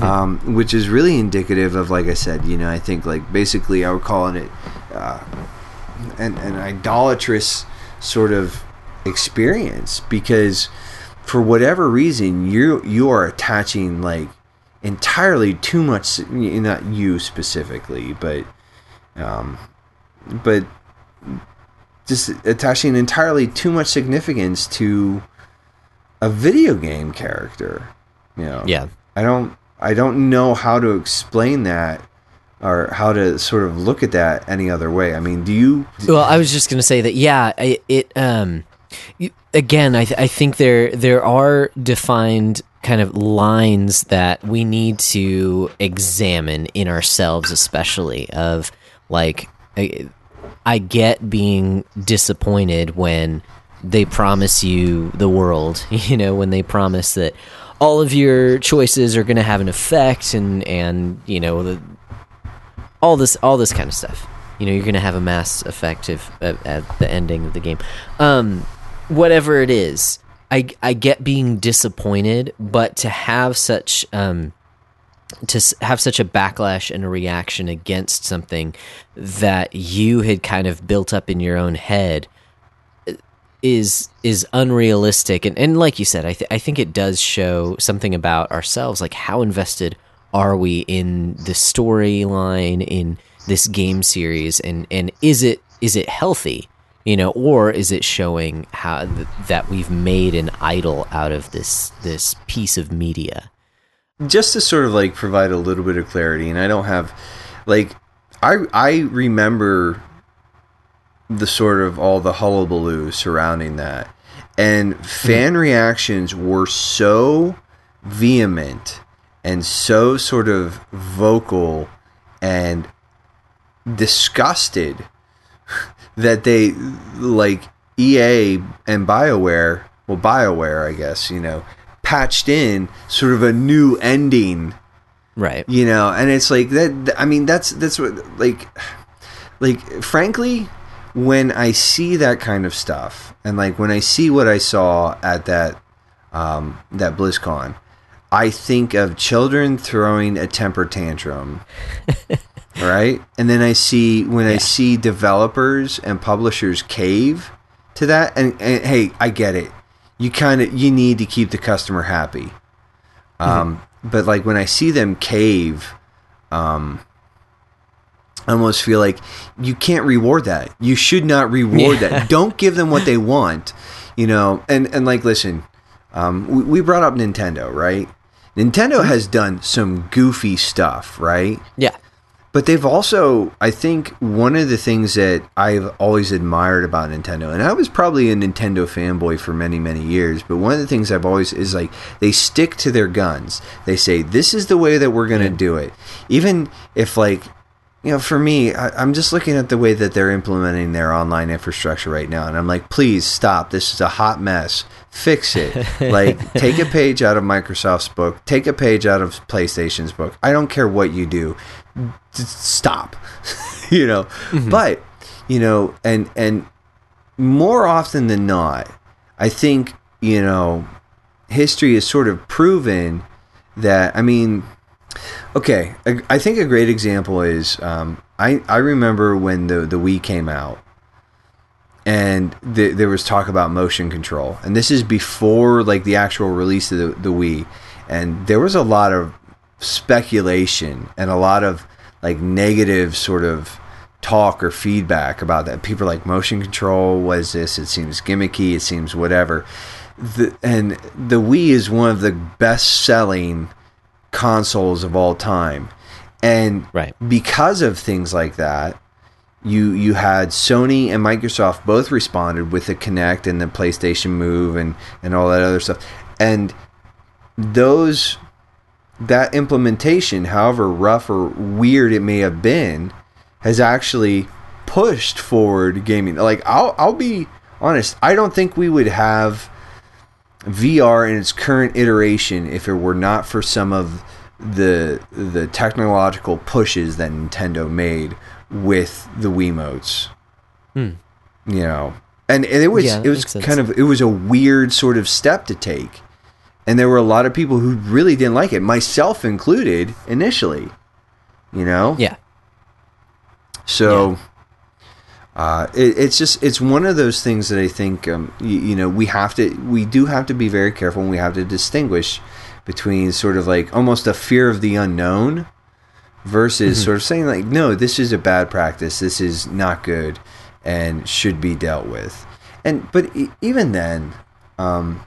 Um, which is really indicative of, like I said, you know, I think like basically I would call it uh, an, an idolatrous sort of experience because for whatever reason you you are attaching like entirely too much not you specifically but um but just attaching entirely too much significance to a video game character you know Yeah. i don't i don't know how to explain that or how to sort of look at that any other way i mean do you Well, I was just gonna say that. Yeah, I- it. Um, again, I, th- I think there there are defined kind of lines that we need to examine in ourselves, especially of like. I, I get being disappointed when they promise you the world. You know, when they promise that all of your choices are going to have an effect, and and you know the all this all this kind of stuff. You know, you're going to have a mass effect if, at, at the ending of the game. Um, whatever it is, I I get being disappointed, but to have such um to have such a backlash and a reaction against something that you had kind of built up in your own head uh, is is unrealistic. And, and like you said I, th- I think it does show something about ourselves. Like how invested are we in the storyline in this game series? And and is it is it healthy you know or is it showing how th- that we've made an idol out of this this piece of media? Just to sort of like provide a little bit of clarity and i don't have like i i remember the sort of all the hullabaloo surrounding that. And fan mm-hmm. reactions were so vehement and so sort of vocal and disgusted that they like EA and BioWare, well BioWare I guess, you know, patched in sort of a new ending, Right. you know, and it's like that I mean that's that's what like like frankly when I see that kind of stuff and like when I see what I saw at that um that BlizzCon, I think of children throwing a temper tantrum right? And then I see when I see developers and publishers cave to that, and, and hey, I get it. You kind of you need to keep the customer happy, um, but like when I see them cave, um, I almost feel like you can't reward that. You should not reward Yeah. that. Don't give them what they want, you know. And and like, listen, um, we, we brought up Nintendo, right? Nintendo has done some goofy stuff, right? Yeah. But they've also, I think, one of the things that I've always admired about Nintendo, and I was probably a Nintendo fanboy for many, many years, but one of the things I've always is like they stick to their guns. They say, this is the way that we're going to do it. Even if, like, you know, for me, I, I'm just looking at the way that they're implementing their online infrastructure right now, and I'm like, please stop. This is a hot mess. Fix it. like, take a page out of Microsoft's book, take a page out of PlayStation's book. I don't care what you do. Stop. you know, but you know, and and more often than not, I think you know, history has sort of proven that. I mean, okay, I, I think a great example is um, I I remember when the the Wii came out, and th- there was talk about motion control, and this is before like the actual release of the, the Wii, and there was a lot of speculation and a lot of like negative sort of talk or feedback about that. People are like motion control. What is this? It seems gimmicky. It seems whatever. The, and the Wii is one of the best selling consoles of all time. And Right. because of things like that, you you had Sony and Microsoft both responded with the Kinect and the PlayStation Move and and all that other stuff. And those that implementation, however rough or weird it may have been, has actually pushed forward gaming. Like I'll I'll be honest, I don't think we would have VR in its current iteration if it were not for some of the the technological pushes that Nintendo made with the Wiimotes. Hmm. You know, and, and it was yeah, it was makes sense. kind of it was a weird sort of step to take, and there were a lot of people who really didn't like it, myself included, initially. You know, Yeah. so uh, it, it's just it's one of those things that I think um, you, you know we have to we do have to be very careful and we have to distinguish between sort of like almost a fear of the unknown versus sort of saying like no this is a bad practice this is not good and should be dealt with and but e- even then um,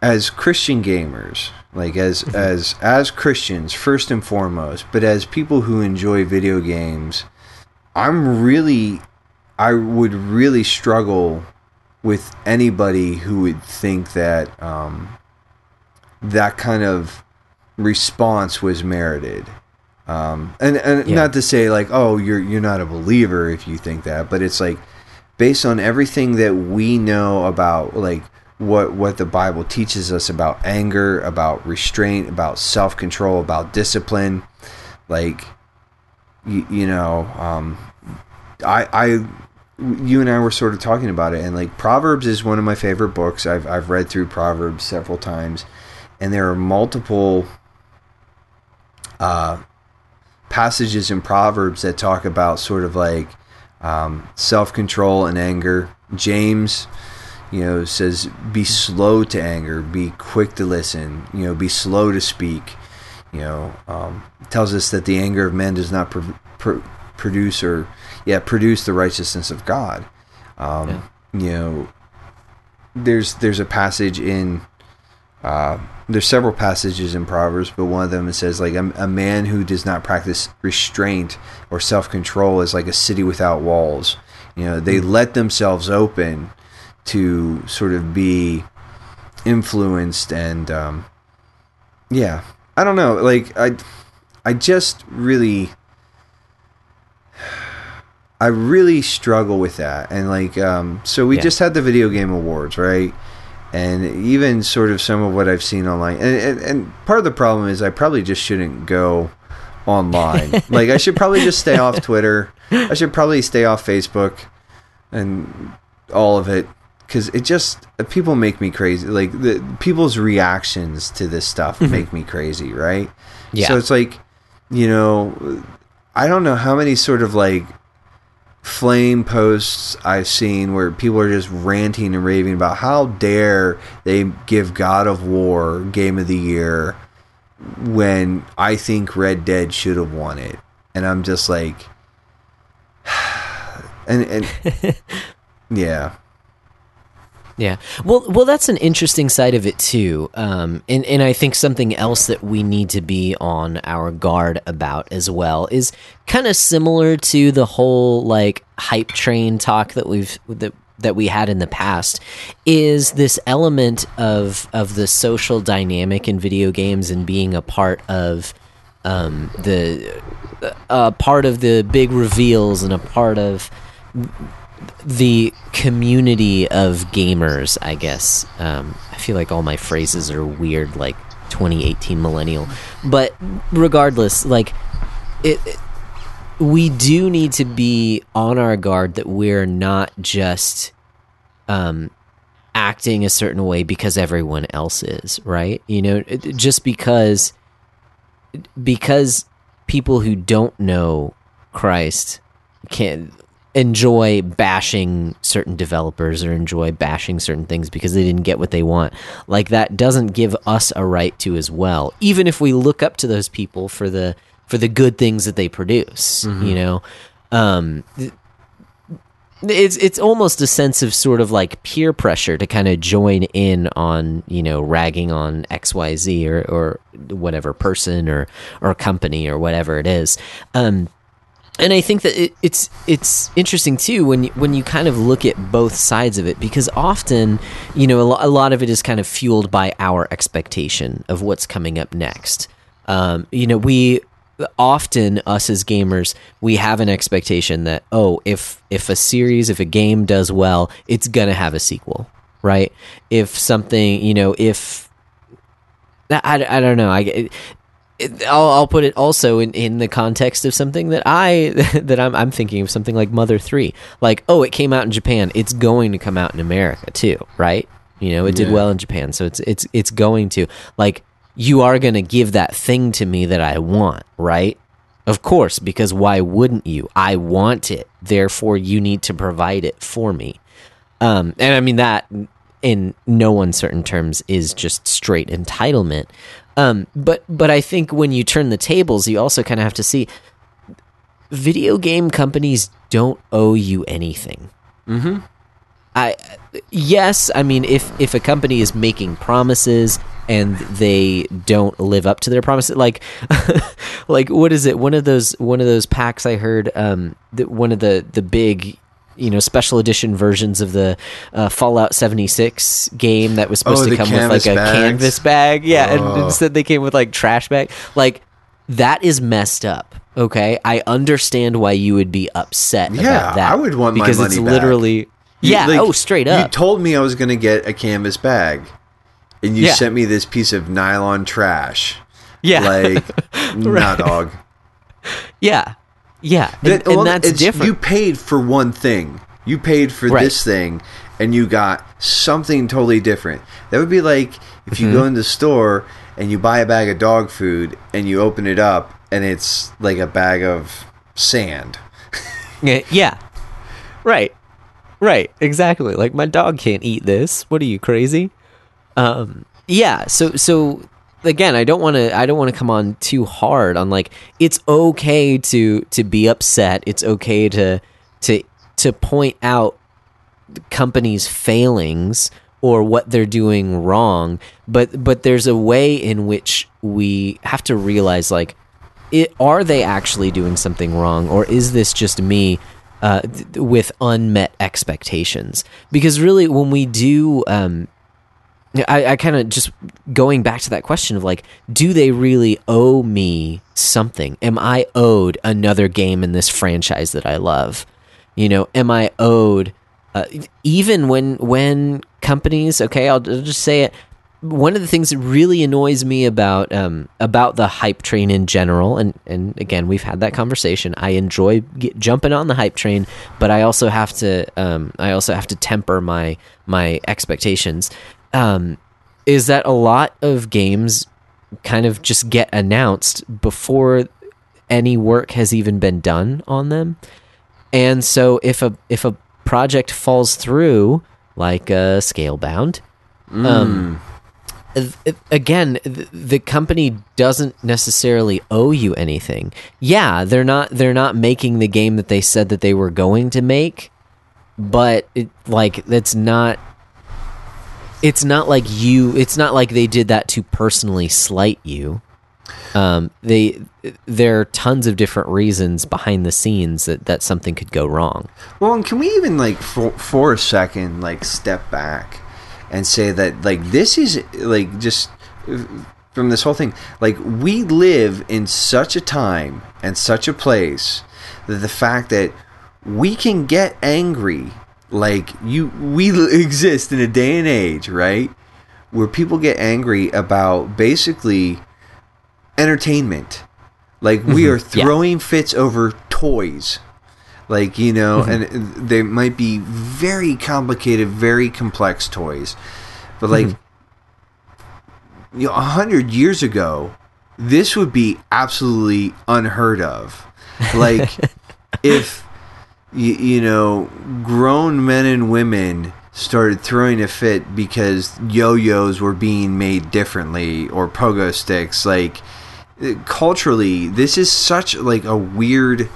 as Christian gamers, like as as as Christians first and foremost, but as people who enjoy video games, I'm really I would really struggle with anybody who would think that um, that kind of response was merited. Um, and and Yeah. not to say like, oh, you're you're not a believer if you think that, but it's like based on everything that we know about like what what the Bible teaches us about anger, about restraint, about self control, about discipline, like you, you know, um, I I you and I were sort of talking about it, and like Proverbs is one of my favorite books. I've I've read through Proverbs several times, and there are multiple uh, passages in Proverbs that talk about sort of like um, self control and anger. James, you know, says, "Be slow to anger, be quick to listen. You know, be slow to speak." You know, um, tells us that the anger of men does not pr- pr- produce or yeah produce the righteousness of God. Um, You know, there's there's a passage in uh, there's several passages in Proverbs, but one of them it says like a, a man who does not practice restraint or self control is like a city without walls. You know, they let themselves open to sort of be influenced and um, yeah, I don't know. Like I, I just really, I really struggle with that. And like, um, so we Yeah. just had the video game awards, right? And even sort of some of what I've seen online, and, and, and part of the problem is I probably just shouldn't go online. like I should probably just stay off Twitter. I should probably stay off Facebook and all of it because it just people make me crazy. Like the people's reactions to this stuff mm-hmm. make me crazy, right? Yeah. So it's like, you know, I don't know how many sort of like flame posts I've seen where people are just ranting and raving about how dare they give God of War Game of the Year when I think Red Dead should have won it, and I'm just like, and and yeah, Yeah. Well, well, that's an interesting side of it too, um, and and I think something else that we need to be on our guard about as well is kind of similar to the whole like hype train talk that we've that that we had in the past is this element of of the social dynamic in video games and being a part of um, the a part of the big reveals and a part of the community of gamers, I guess. Um, I feel like all my phrases are weird, like 2018 millennial. But regardless, like, it, it- we do need to be on our guard that we're not just um, acting a certain way because everyone else is, right? You know, just because because people who don't know Christ can enjoy bashing certain developers or enjoy bashing certain things because they didn't get what they want. Like that doesn't give us a right to as well. Even if we look up to those people for the for the good things that they produce, you know. Um it's it's almost a sense of sort of like peer pressure to kind of join in on you know ragging on XYZ or or whatever person or or company or whatever it is. Um and I think that it, it's it's interesting too when you, when you kind of look at both sides of it because often you know a, lo- a lot of it is kind of fueled by our expectation of what's coming up next. Um, you know, we often us as gamers we have an expectation that oh if if a series if a game does well it's gonna have a sequel right if something you know if I, I don't know I it, I'll, I'll put it also in, in the context of something that I that I'm I'm thinking of something like Mother Three. Like oh it came out in Japan. It's going to come out in America too right? You know it did Yeah. well in Japan. So it's it's it's going to. Like you are going to give that thing to me that I want right? Of course because why wouldn't you? I want it. Therefore you need to provide it for me. Um, and I mean that in no uncertain terms is just straight entitlement. Um, but but I think when you turn the tables, you also kind of have to see video game companies don't owe you anything. Mm-hmm. I yes, I mean if if a company is making promises and they don't live up to their promises, like like what is it? One of those one of those packs I heard um that one of the the big you know special edition versions of the uh, Fallout 76 game that was supposed Oh, to come with like a bags? canvas bag. Yeah, and Oh. instead they came with like trash bag. Like that is messed up. Okay, I understand why you would be upset Yeah, about that. I would want my because it's back. literally You- yeah. like, oh, straight up. You told me I was going to get a canvas bag, and you Yeah. sent me this piece of nylon trash. yeah, Like, nah, dog. yeah, yeah, and, That- and that's different. You paid for one thing. You paid for Right. this thing, and you got something totally different. That would be like if you Mm-hmm. go in the store and you buy a bag of dog food and you open it up and it's like a bag of sand. Yeah, yeah. Right. Right. Exactly. Like my dog can't eat this. What are you crazy? Um yeah, so so again, I don't want to I don't want to come on too hard on like it's okay to to be upset. It's okay to to to point out companies' failings or what they're doing wrong, but but there's a way in which we have to realize like it, are they actually doing something wrong or is this just me uh, th- with unmet expectations because really when we do um, I, I kind of just going back to that question of like, do they really owe me something? Am I owed another game in this franchise that I love? You know, am I owed uh, even when when companies? Okay, I'll, I'll just say it. One of the things that really annoys me about um, about the hype train in general, and and again, we've had that conversation. I enjoy get, jumping on the hype train, but I also have to um, I also have to temper my my expectations um, is that a lot of games kind of just get announced before any work has even been done on them. And so if a if a project falls through, like a Scalebound, um, th- again, th- the company doesn't necessarily owe you anything. Yeah, they're not they're not making the game that they said that they were going to make, but it, like that's not it's not like you it's not like they did that to personally slight you. Um, they there are tons of different reasons behind the scenes that, that something could go wrong. Well, and can we even like for, for a second like step back and say that like this is like just from this whole thing like we live in such a time and such a place that the fact that we can get angry like you we exist in a day and age right? Where people get angry about basically entertainment. Like we mm-hmm. are Yeah. throwing fits over toys. Like you know mm-hmm. and they might be very complicated very complex toys. But like mm-hmm. you know a hundred years ago this would be absolutely unheard of. Like if you, you know grown men and women started throwing a fit because yo-yos were being made differently or pogo sticks. Like culturally this is such like a weird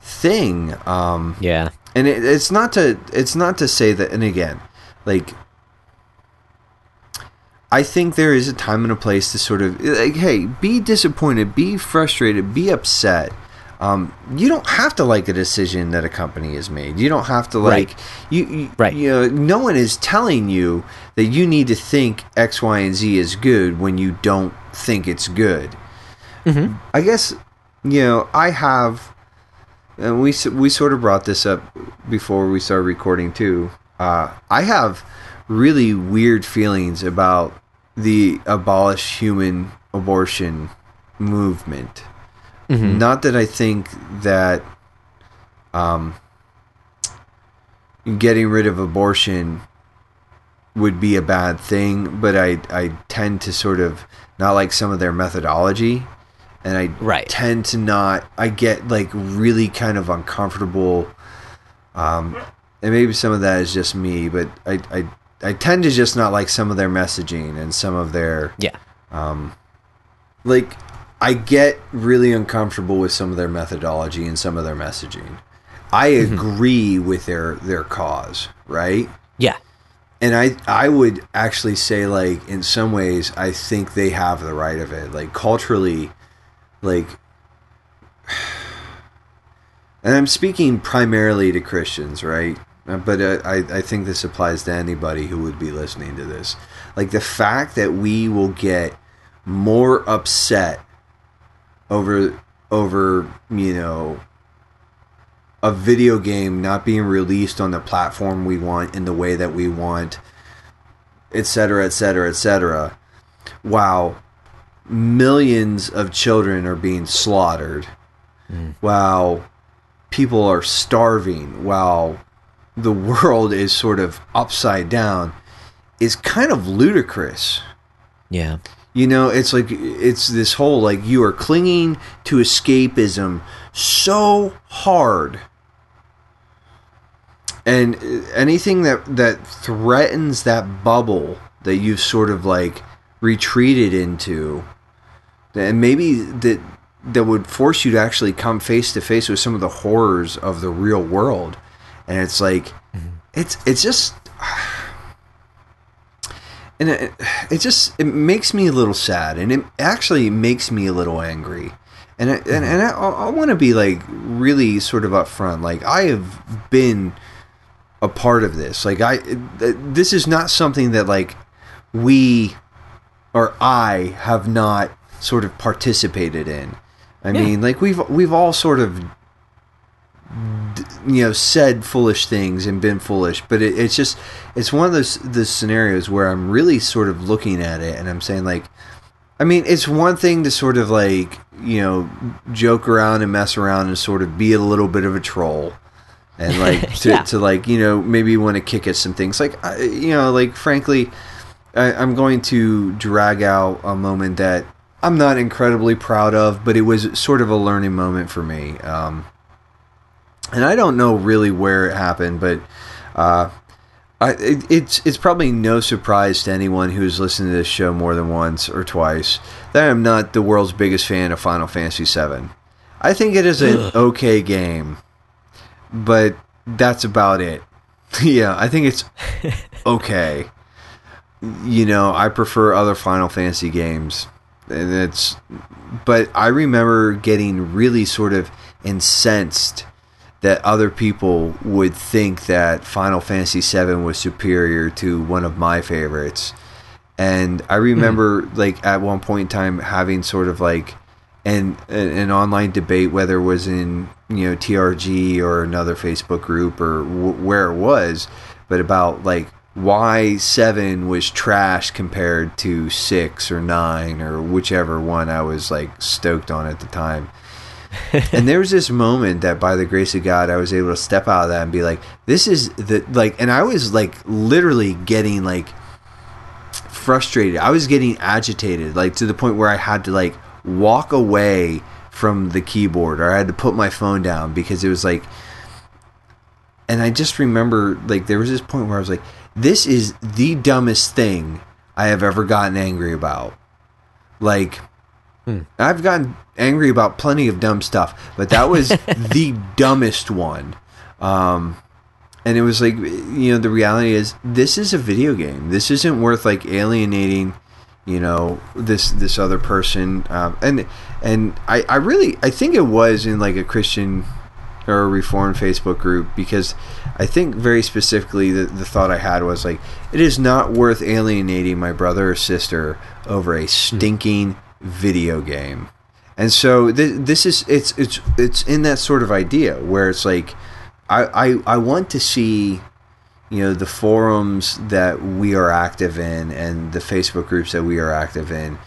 thing um yeah. and it, it's not to it's not to say that and again like i think there is a time and a place to sort of like hey be disappointed be frustrated be upset um, you don't have to like a decision that a company has made. You don't have to like Right. you, you Right. You know, no one is telling you that you need to think X, Y, and Z is good when you don't think it's good. I guess you know I have, and we we sort of brought this up before we started recording too. Uh, I have really weird feelings about the abolish human abortion movement. Not that I think that um, getting rid of abortion would be a bad thing, but I I tend to sort of not like some of their methodology, and I Right. tend to not. I get like really kind of uncomfortable, um, and maybe some of that is just me, but I I I tend to just not like some of their messaging and some of their yeah like I get really uncomfortable with some of their methodology and some of their messaging. I agree with their their cause, right? yeah And I I would actually say like in some ways I think they have the right of it. Like culturally like and I'm speaking primarily to Christians, right? Uh, But uh, I, I think this applies to anybody who would be listening to this. Like the fact that we will get more upset over over you know a video game not being released on the platform we want in the way that we want etc etc etc while millions of children are being slaughtered. Mm. While people are starving. While the world is sort of upside down. Is kind of ludicrous. Yeah you know, it's like it's this whole like you are clinging to escapism so hard. And uh, anything that that threatens that bubble that you've sort of like retreated into and maybe that that would force you to actually come face to face with some of the horrors of the real world. And it's like mm-hmm. it's it's just and it, it just it makes me a little sad and it actually makes me a little angry and I, and, and I, I want to be like really sort of upfront like i have been a part of this like i this is not something that like we or I have not sort of participated in. I Yeah. mean, like we've we've all sort of you know said foolish things and been foolish, but it, it's just it's one of those the scenarios where I'm really sort of looking at it and I'm saying like I mean, it's one thing to sort of like, you know, joke around and mess around and sort of be a little bit of a troll. And like to, Yeah. to like, you know, maybe want to kick at some things. Like, I, you know, like frankly, I, I'm going to drag out a moment that I'm not incredibly proud of, but it was sort of a learning moment for me. Um, and I don't know really where it happened, but uh, I, it, it's it's probably no surprise to anyone who's listened to this show more than once or twice that I'm not the world's biggest fan of Final Fantasy VII. I think it is an okay game, but that's about it. yeah, I think it's okay. You know, I prefer other Final Fantasy games, and it's. But I remember getting really sort of incensed that other people would think that Final Fantasy VII was superior to one of my favorites. And I remember, hmm. like, at one point in time, having sort of like an, an online debate, whether it was in, you know, TRG or another Facebook group or w- where it was, but about like why 7 was trash compared to 6 or 9 or whichever one I was like stoked on at the time and there was this moment that by the grace of god i was able to step out of that and be like this is the like and i was like literally getting like frustrated. I was getting agitated like to the point where i had to like walk away from the keyboard or i had to put my phone down because it was like and i just remember like there was this point where i was like this is the dumbest thing i have ever gotten angry about. Like I've gotten angry about plenty of dumb stuff, but that was the dumbest one. Um, and it was like, you know, the reality is this is a video game. This isn't worth like alienating, you know, this this other person. Um, and and I, I really I think it was in like a Christian or a reformed Facebook group because I think very specifically the, the thought I had was like it is not worth alienating my brother or sister over a stinking video game. And so th- this is it's it's it's in that sort of idea where it's like I, I I want to see you know the forums that we are active in and the Facebook groups that we are active in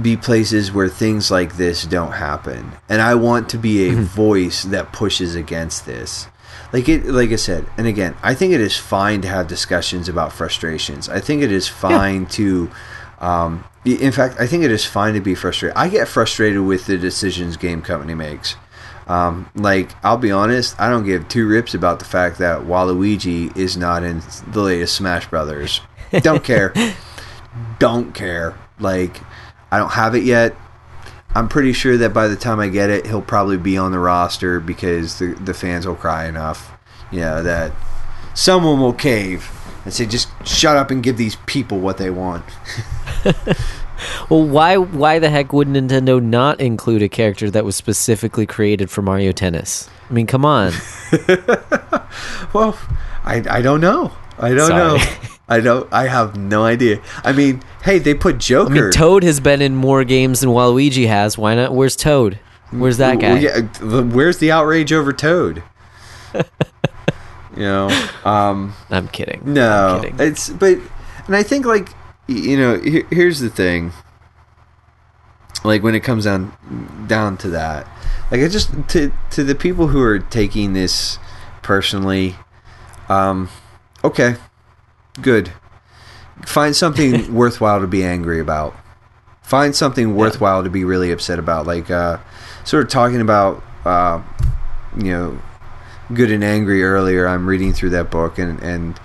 be places where things like this don't happen. And i want to be a mm-hmm. voice that pushes against this. Like it like i said and again i think it is fine to have discussions about frustrations. I think it is fine to um, in fact i think it is fine to be frustrated. I get frustrated with the decisions game company makes. Um, like i'll be honest i don't give two rips about the fact that waluigi is not in the latest smash brothers. Don't care. Don't care. Like I don't have it yet. I'm pretty sure that by the time I get it, he'll probably be on the roster because the the fans will cry enough, you know, that someone will cave and say, "Just shut up and give these people what they want." Well, why why the heck would Nintendo not include a character that was specifically created for Mario Tennis? I mean, come on. Well, I I don't know. I don't Sorry. know. I don't. I have no idea. I mean, hey, they put Joker. I mean, Toad has been in more games than Waluigi has. Why not? Where's Toad? Where's that guy? Where's the outrage over Toad? You know, um, I'm kidding. No, I'm kidding. it's but, and I think like you know, here, here's the thing. Like when it comes down down to that, like I just to to the people who are taking this personally, um, okay, good. Find something worthwhile to be angry about. Find something worthwhile to be really upset about. Like uh, sort of talking about, uh, you know, good and angry earlier i'm reading through that book and and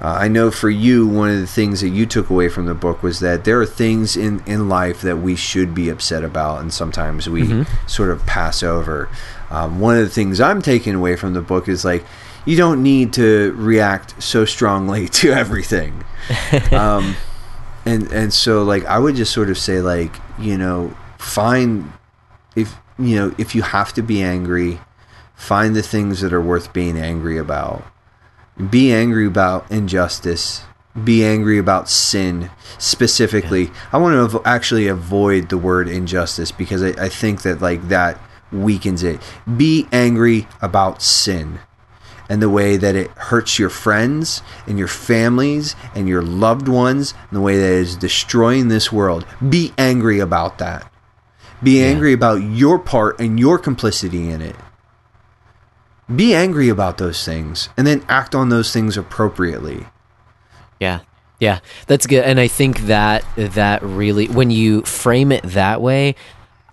uh, i know for you one of the things that you took away from the book was that there are things in in life that we should be upset about and sometimes we sort of pass over. Um, one of the things i'm taking away from the book is like you don't need to react so strongly to everything. Um, and and so like i would just sort of say like you know find if you know if you have to be angry find the things that are worth being angry about be angry about injustice be angry about sin specifically. I want to actually avoid the word injustice because I, I think that like that weakens it. Be angry about sin and the way that it hurts your friends and your families and your loved ones and the way that it is destroying this world. Be angry about that. Be angry about your part and your complicity in it. Be angry about those things and then act on those things appropriately. Yeah. Yeah. That's good. And I think that that really when you frame it that way,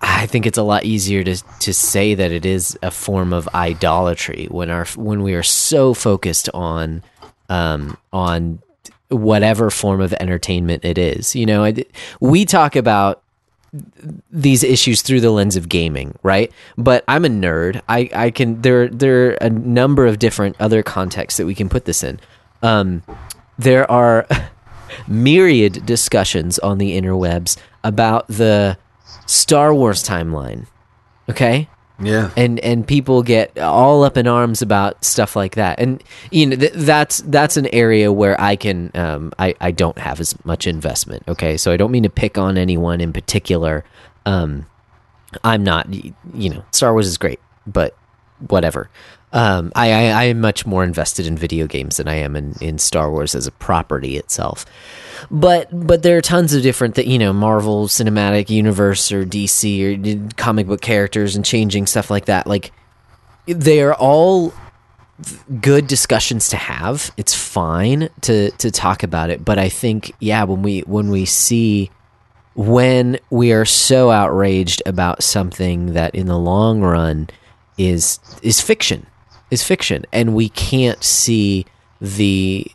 I think it's a lot easier to to say that it is a form of idolatry when our when we are so focused on um on whatever form of entertainment it is. You know, I, we talk about these issues through the lens of gaming, right? But I'm a nerd. I, I can there there are a number of different other contexts that we can put this in. Um, there are myriad discussions on the interwebs about the Star Wars timeline. Okay? Yeah. and and people get all up in arms about stuff like that. And you know th- that's that's an area where i can um i i don't have as much investment okay? So i don't mean to pick on anyone in particular. Um i'm not you know star wars is great but whatever. Um i i, I am much more invested in video games than i am in in star wars as a property itself but but there are tons of different that you know marvel cinematic universe or dc or comic book characters and changing stuff like that. Like they are all good discussions to have. It's fine to to talk about it. But i think yeah when we when we see when we are so outraged about something that in the long run is is fiction is fiction. And we can't see the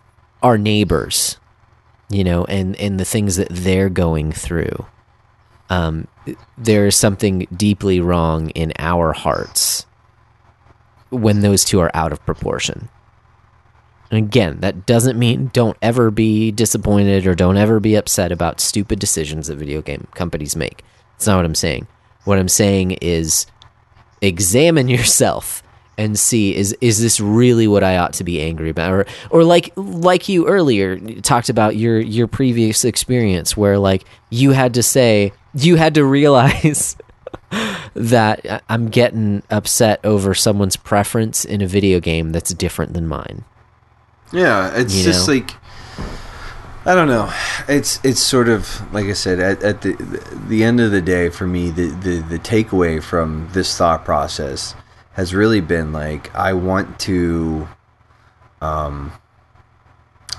our neighbors you know and and the things that they're going through um there is something deeply wrong in our hearts when those two are out of proportion. And again that doesn't mean don't ever be disappointed or don't ever be upset about stupid decisions that video game companies make. That's not what i'm saying. What i'm saying is examine yourself and see is is this really what I ought to be angry about or or like like you earlier talked about your your previous experience where like you had to say you had to realize that I- I'm getting upset over someone's preference in a video game that's different than mine. Yeah, it's You just know? like I don't know. It's it's sort of like I said at, at the the end of the day for me the, the the takeaway from this thought process has really been like I want to um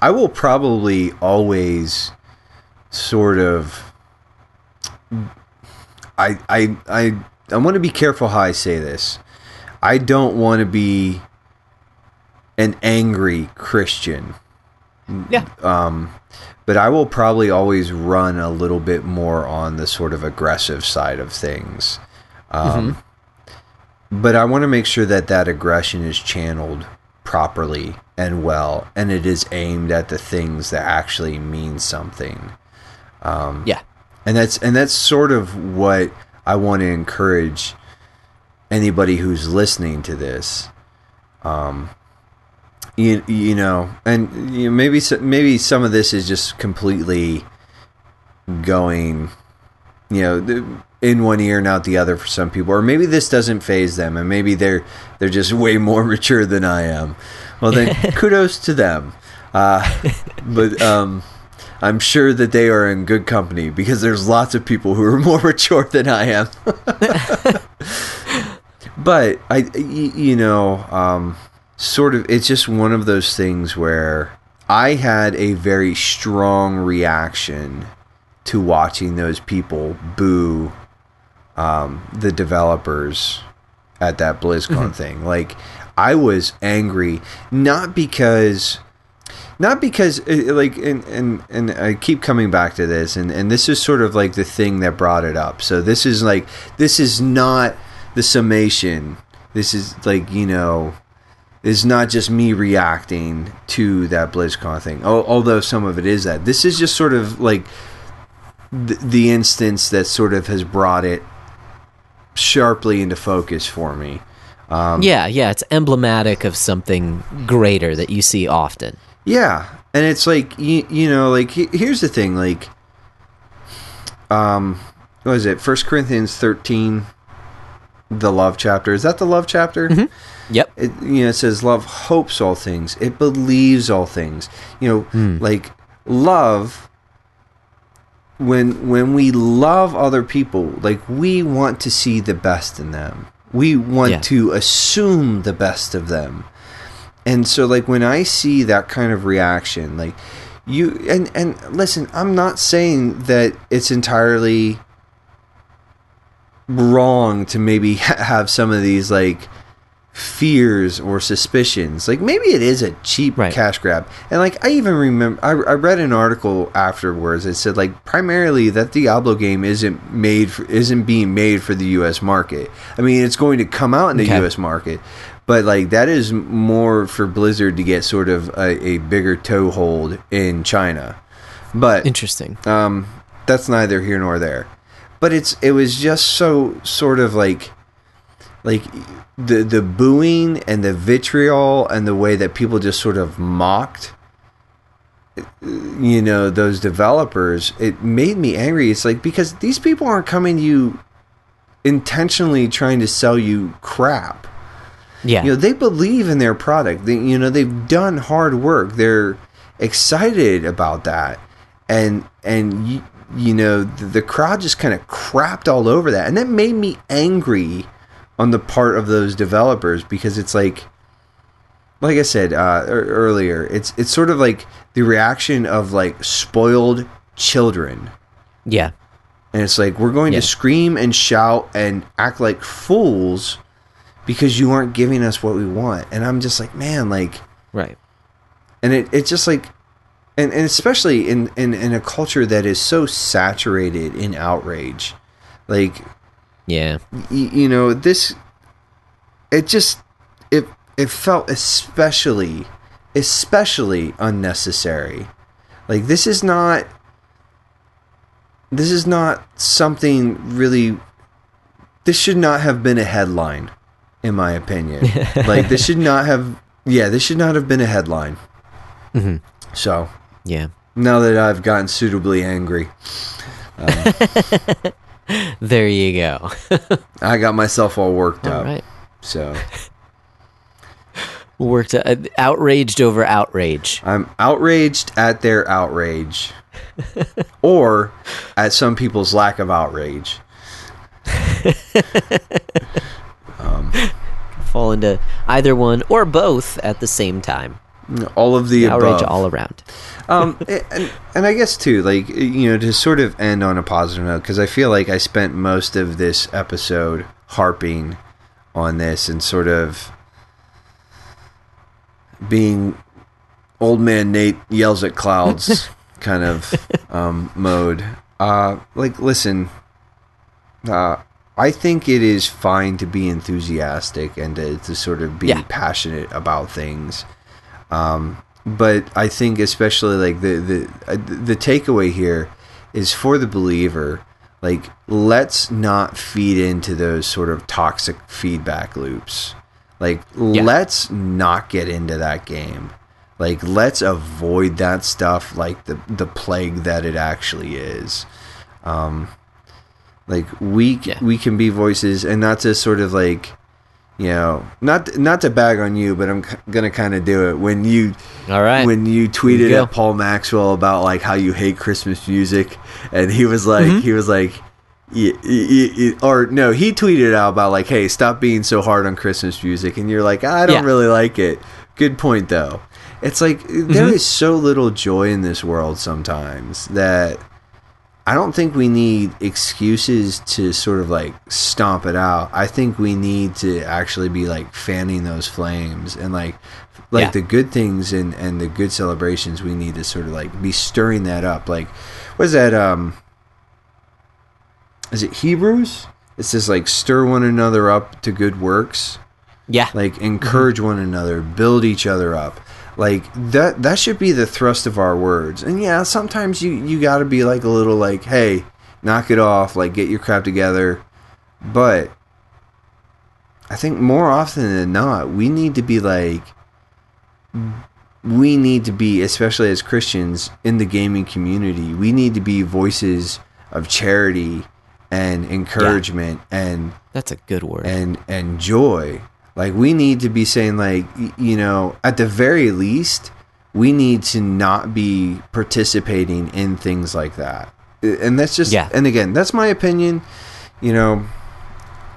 I will probably always sort of I I I I want to be careful how I say this. I don't want to be an angry Christian. Yeah. Um, but I will probably always run a little bit more on the sort of aggressive side of things. Um, But I want to make sure that that aggression is channeled properly and well, and it is aimed at the things that actually mean something. Yeah. And that's and that's sort of what I want to encourage anybody who's listening to this. Um, you you know, and you know, maybe maybe some of this is just completely going, you know, in one ear and out the other for some people, or maybe this doesn't phase them, and maybe they're they're just way more mature than I am. Well, then kudos to them. Uh, but um, I'm sure that they are in good company because there's lots of people who are more mature than I am. but i you know, um, sort of, it's just one of those things where I had a very strong reaction to watching those people boo um, the developers at that BlizzCon thing. Like, I was angry not because not because uh, like and, and and I keep coming back to this and and this is sort of like the thing that brought it up. So this is like this is not the summation. This is like, you know, is not just me reacting to that BlizzCon thing. Although some of it is that. This is just sort of like the, the instance that sort of has brought it sharply into focus for me. Um, yeah, yeah, it's emblematic of something greater that you see often. Yeah, and it's like you, you know, like here's the thing, like, um, what is it? First Corinthians thirteen, the love chapter. Is that the love chapter? Mm-hmm. Yep. It you know it says love hopes all things. It believes all things. You know, hmm. like love. When when we love other people, like we want to see the best in them. We want Yeah. to assume the best of them and so like when i see that kind of reaction like you and and listen i'm not saying that it's entirely wrong to maybe have some of these like fears or suspicions like maybe it is a cheap Right. cash grab and like i even remember I, I read an article afterwards that said like primarily that diablo game isn't made for, isn't being made for the us market i mean it's going to come out in the Okay. us market but like that is more for blizzard to get sort of a, a bigger toehold in china but Interesting. um, that's neither here nor there. But it's it was just so sort of like like the the booing and the vitriol and the way that people just sort of mocked you know those developers it made me angry. It's like because these people aren't coming to you intentionally trying to sell you crap. Yeah. you know they believe in their product. They, you know they've done hard work. They're excited about that. And and you, you know the, the crowd just kind of crapped all over that. And that made me angry on the part of those developers because it's like like i said uh, earlier it's it's sort of like the reaction of like spoiled children yeah. and it's like we're going Yeah. to scream and shout and act like fools because you aren't giving us what we want. And I'm just like, man, like Right. and it it's just like and, and especially in, in, in a culture that is so saturated in outrage. Like Yeah. y- you know, this it just it it felt especially especially unnecessary. Like this is not this is not something really this should not have been a headline in my opinion. like this should not have yeah, this should not have been a headline. Mhm. So, Yeah. now that I've gotten suitably angry, There you go. I got myself all worked All up. right. So, Worked uh, outraged over outrage. I'm outraged at their outrage, or at some people's lack of outrage. Fall into either one or both at the same time. All of the Outrage above. all around. um, and, and I guess too, like you know, to sort of end on a positive note, because I feel like I spent most of this episode harping on this and sort of being old man Nate yells at clouds kind of um, mode. Uh, like, listen, uh, I think it is fine to be enthusiastic and to, to sort of be Yeah. passionate about things. Um, but I think especially like the the uh, the takeaway here is for the believer. Like, let's not feed into those sort of toxic feedback loops. Like, let's not get into that game. Like, let's avoid that stuff like the the plague that it actually is. Um, like we Yeah. we can be voices, and not to sort of like, you know, not not to bag on you, but I'm gonna kind of do it when you All right. when you tweeted go. at Paul Maxwell about like how you hate Christmas music, and he was like, Mm-hmm. he was like, y- y- y- or no, he tweeted out about like, hey, stop being so hard on Christmas music, and you're like, I don't Yeah. really like it. Good point though. It's like there Mm-hmm. is so little joy in this world sometimes that I don't think we need excuses to sort of like stomp it out. I think we need to actually be like fanning those flames and like like Yeah. the good things and and the good celebrations we need to sort of like be stirring that up. Like what is that um is it Hebrews? It says like stir one another up to good works yeah. like encourage one another build each other up like that that should be the thrust of our words and yeah sometimes you you got to be like a little like hey knock it off like get your crap together but i think more often than not we need to be like we need to be, especially as Christians in the gaming community, we need to be voices of charity and encouragement and That's a good word. and and joy. Like we need to be saying like you know, at the very least, we need to not be participating in things like that. And that's just Yeah. and again, that's my opinion. You know,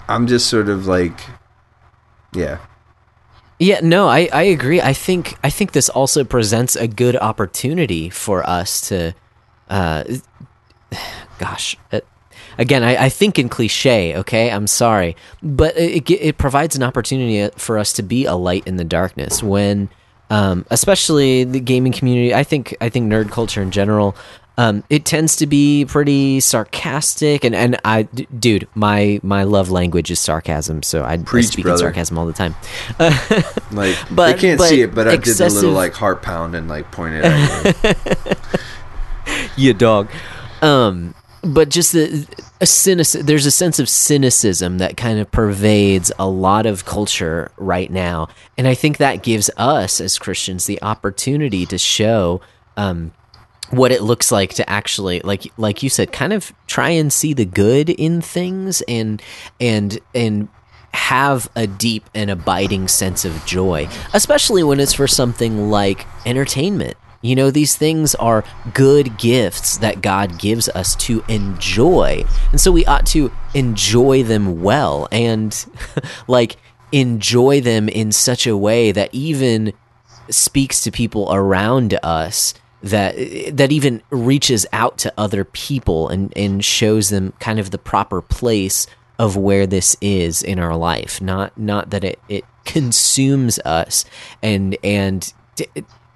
I'm just sort of like yeah. Yeah, no, I, I agree. I think I think this also presents a good opportunity for us to, uh, gosh, uh, again, I, I think in cliche. Okay, I'm sorry, but it, it it provides an opportunity for us to be a light in the darkness when, um, especially the gaming community. I think I think nerd culture in general. Um, it tends to be pretty sarcastic, and, and I, d- dude, my my love language is sarcasm, so I, I Preach, speak brother. in sarcasm all the time. Like But- they can't but see it, but I did a little like heart pound and like pointed at you. you dog. Um, but just the a cynic- there's a sense of cynicism that kind of pervades a lot of culture right now, and I think that gives us as Christians the opportunity to show um, what it looks like to actually like like you said kind of try and see the good in things and and and have a deep and abiding sense of joy especially when it's for something like entertainment you know these things are good gifts that God gives us to enjoy. And so we ought to enjoy them well and like enjoy them in such a way that even speaks to people around us that that even reaches out to other people and and shows them kind of the proper place of where this is in our life. Not not that it it consumes us and and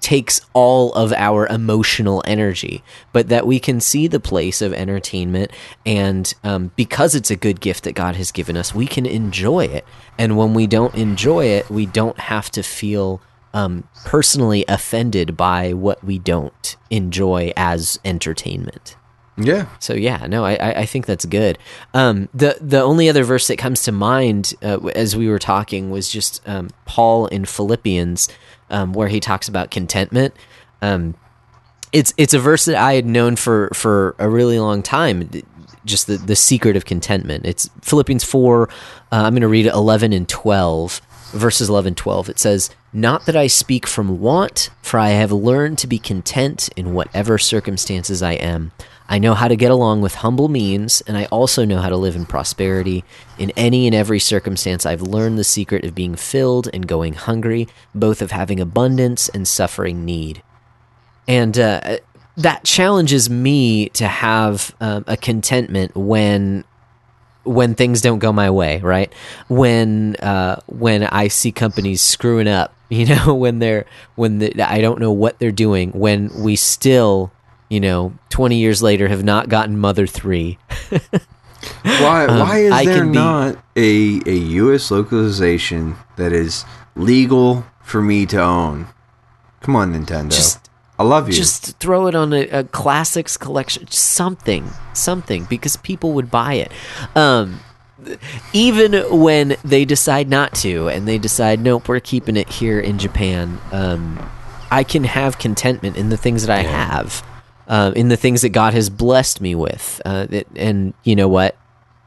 takes all of our emotional energy but that we can see the place of entertainment and um, because it's a good gift that god has given us we can enjoy it and when we don't enjoy it we don't have to feel um, personally offended by what we don't enjoy as entertainment. Yeah. So yeah, no, I, I think that's good. Um, the the only other verse that comes to mind uh, as we were talking was just um, Paul in Philippians, um, where he talks about contentment. Um, it's it's a verse that I had known for for a really long time. Just the the secret of contentment. It's Philippians four. Uh, I'm going to read 11 and 12 verses 11 12 it says not that i speak from want for i have learned to be content in whatever circumstances i am i know how to get along with humble means and i also know how to live in prosperity. In any and every circumstance i've learned the secret of being filled and going hungry both of having abundance and suffering need. And uh, that challenges me to have um, a contentment when when things don't go my way right? When uh, when i see companies screwing up you know when they're when the, i don't know what they're doing when we still you know 20 years later have not gotten mother 3 Why why is Um, I there can be- not a a US localization that is legal for me to own? Come on, Nintendo. Just- I love you. just throw it on a, a classics collection something something because people would buy it um even when they decide not to and they decide nope we're keeping it here in japan um i can have contentment in the things that i have uh, in the things that god has blessed me with uh, that, and you know what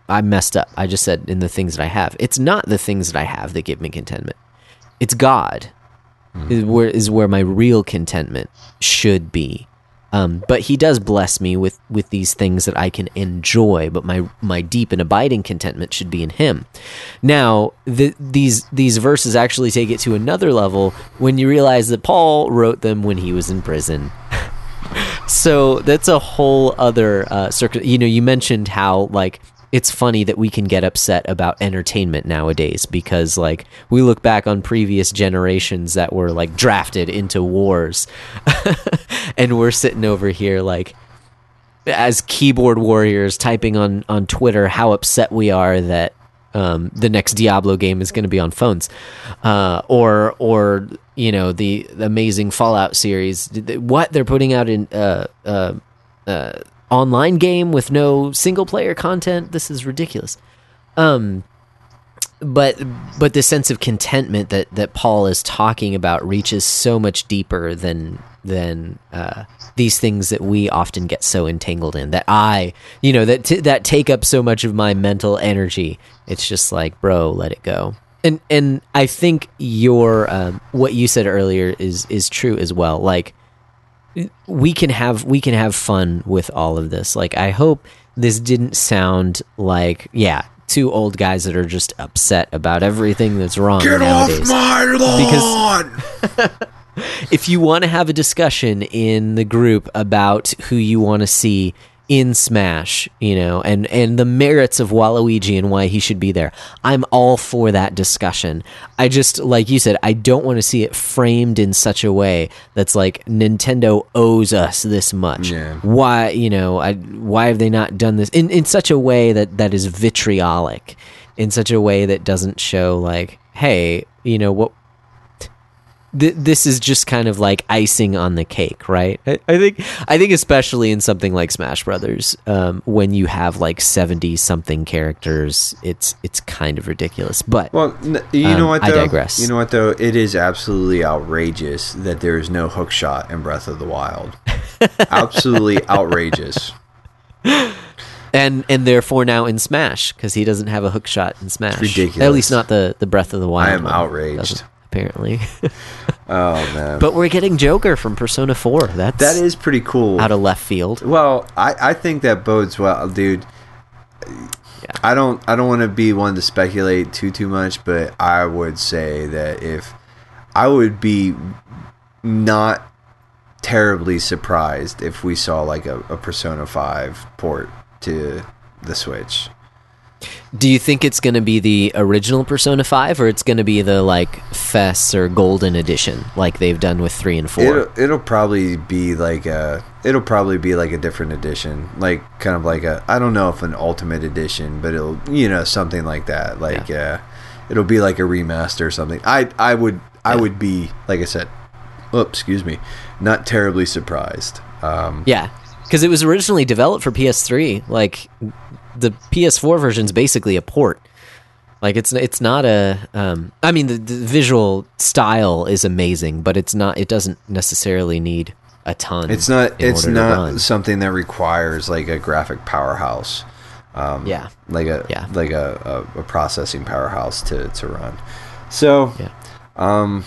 i messed up i just said in the things that i have it's not the things that i have that give me contentment it's god is where is where my real contentment should be. Um, but he does bless me with with these things that I can enjoy. But my my deep and abiding contentment should be in Him. Now, the, these these verses actually take it to another level when you realize that Paul wrote them when he was in prison. So that's a whole other uh, circuit. You know, you mentioned how like it's funny that we can get upset about entertainment nowadays because like we look back on previous generations that were like drafted into wars and we're sitting over here like as keyboard warriors typing on on Twitter how upset we are that um, the next Diablo game is going to be on phones, uh, or or you know the, the amazing Fallout series. What they're putting out in uh, uh, uh, online game with no single player content. This is ridiculous. Um, but but the sense of contentment that that Paul is talking about reaches so much deeper than than uh, these things that we often get so entangled in. That I, you know, that t- that take up so much of my mental energy. It's just like, bro, let it go. And and I think your um, what you said earlier is is true as well. Like we can have we can have fun with all of this. Like I hope this didn't sound like yeah two old guys that are just upset about everything that's wrong Get nowadays. off my lawn! if you want to have a discussion in the group about who you want to see in Smash, you know, and and the merits of Waluigi and why he should be there. I'm all for that discussion. I just like you said, I don't want to see it framed in such a way that's like Nintendo owes us this much. Yeah. Why, you know, I why have they not done this in in such a way that that is vitriolic, in such a way that doesn't show like, hey, you know what th- this is just kind of like icing on the cake, right? I, I think I think especially in something like Smash Brothers, um, when you have like seventy something characters, it's it's kind of ridiculous. But Well, n- you Um, know what I though? digress. You know what though? It is absolutely outrageous that there is no hook shot in Breath of the Wild. absolutely outrageous. and and therefore now in Smash because he doesn't have a hook shot in Smash. ridiculous. At least not the the Breath of the Wild. I am outraged. Apparently, Oh man, but we're getting Joker from Persona Four. That's that is pretty cool. out of left field. Well, I, I think that bodes well, dude. Yeah. I don't I don't want to be one to speculate too too much, but I would say that if I would be not terribly surprised if we saw like a, a Persona Five port to the Switch. Do you think it's going to be the original Persona 5 or it's going to be the like FES or Golden Edition like they've done with 3 and 4? It'll, it'll probably be like a it'll probably be like a different edition, like kind of like a I don't know if an ultimate edition, but it'll you know something like that. Like uh, it'll be like a remaster or something. I I would I Yeah. would be like I said, oh excuse me, not terribly surprised. Um, Yeah, because it was originally developed for PS3. Like the PS4 version is basically a port. Like it's it's not a. Um, I mean, the, the visual style is amazing, but it's not. It doesn't necessarily need a ton. it's not it's not something that requires like a graphic powerhouse. Um, Yeah. like a Yeah. like a, a, a processing powerhouse to, to run. So Yeah. um,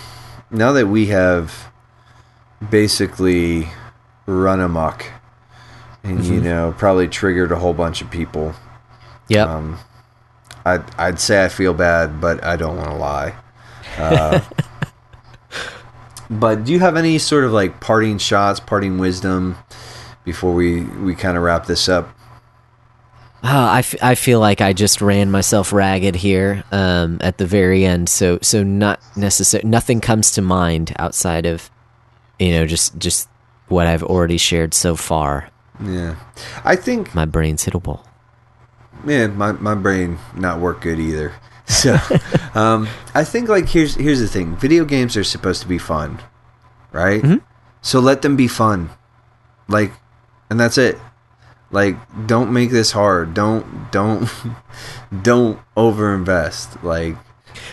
now that we have basically run amok and Mm-hmm. you know probably triggered a whole bunch of people, Yeah. um, I'd I'd say I feel bad, but I don't want to lie. Uh, but do you have any sort of like parting shots, parting wisdom before we we kind of wrap this up? Ah, I, f- I feel like I just ran myself ragged here um, at the very end. So so not necessary. Nothing comes to mind outside of you know just just what I've already shared so far. Yeah, I think My brain's hit a wall. man, my my brain not work good either. So, um, I think like here's here's the thing: video games are supposed to be fun, right? Mhm. So let them be fun, like, and that's it. Like, don't make this hard. Don't don't don't overinvest. Like,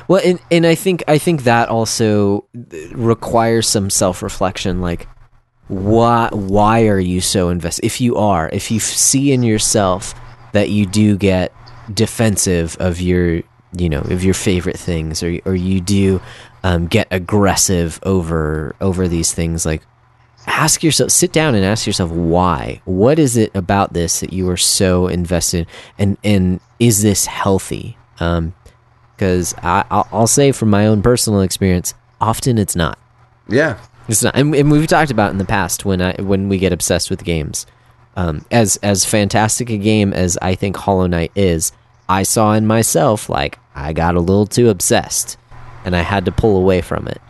Well, and and I think I think that also requires some self reflection. Like, why why are you so invested? If you are, if you see in yourself that you do get defensive of your you know of your favorite things, or or you do um, get aggressive over over these things, like ask yourself sit down and ask yourself why. What is it about this that you are so invested and and is this healthy? Um because I'll, I'll say from my own personal experience often it's not. Yeah, it's not and, and we've talked about in the past when i when we get obsessed with games. Um as as fantastic a game as i think hollow knight is i saw in myself like i got a little too obsessed and i had to pull away from it.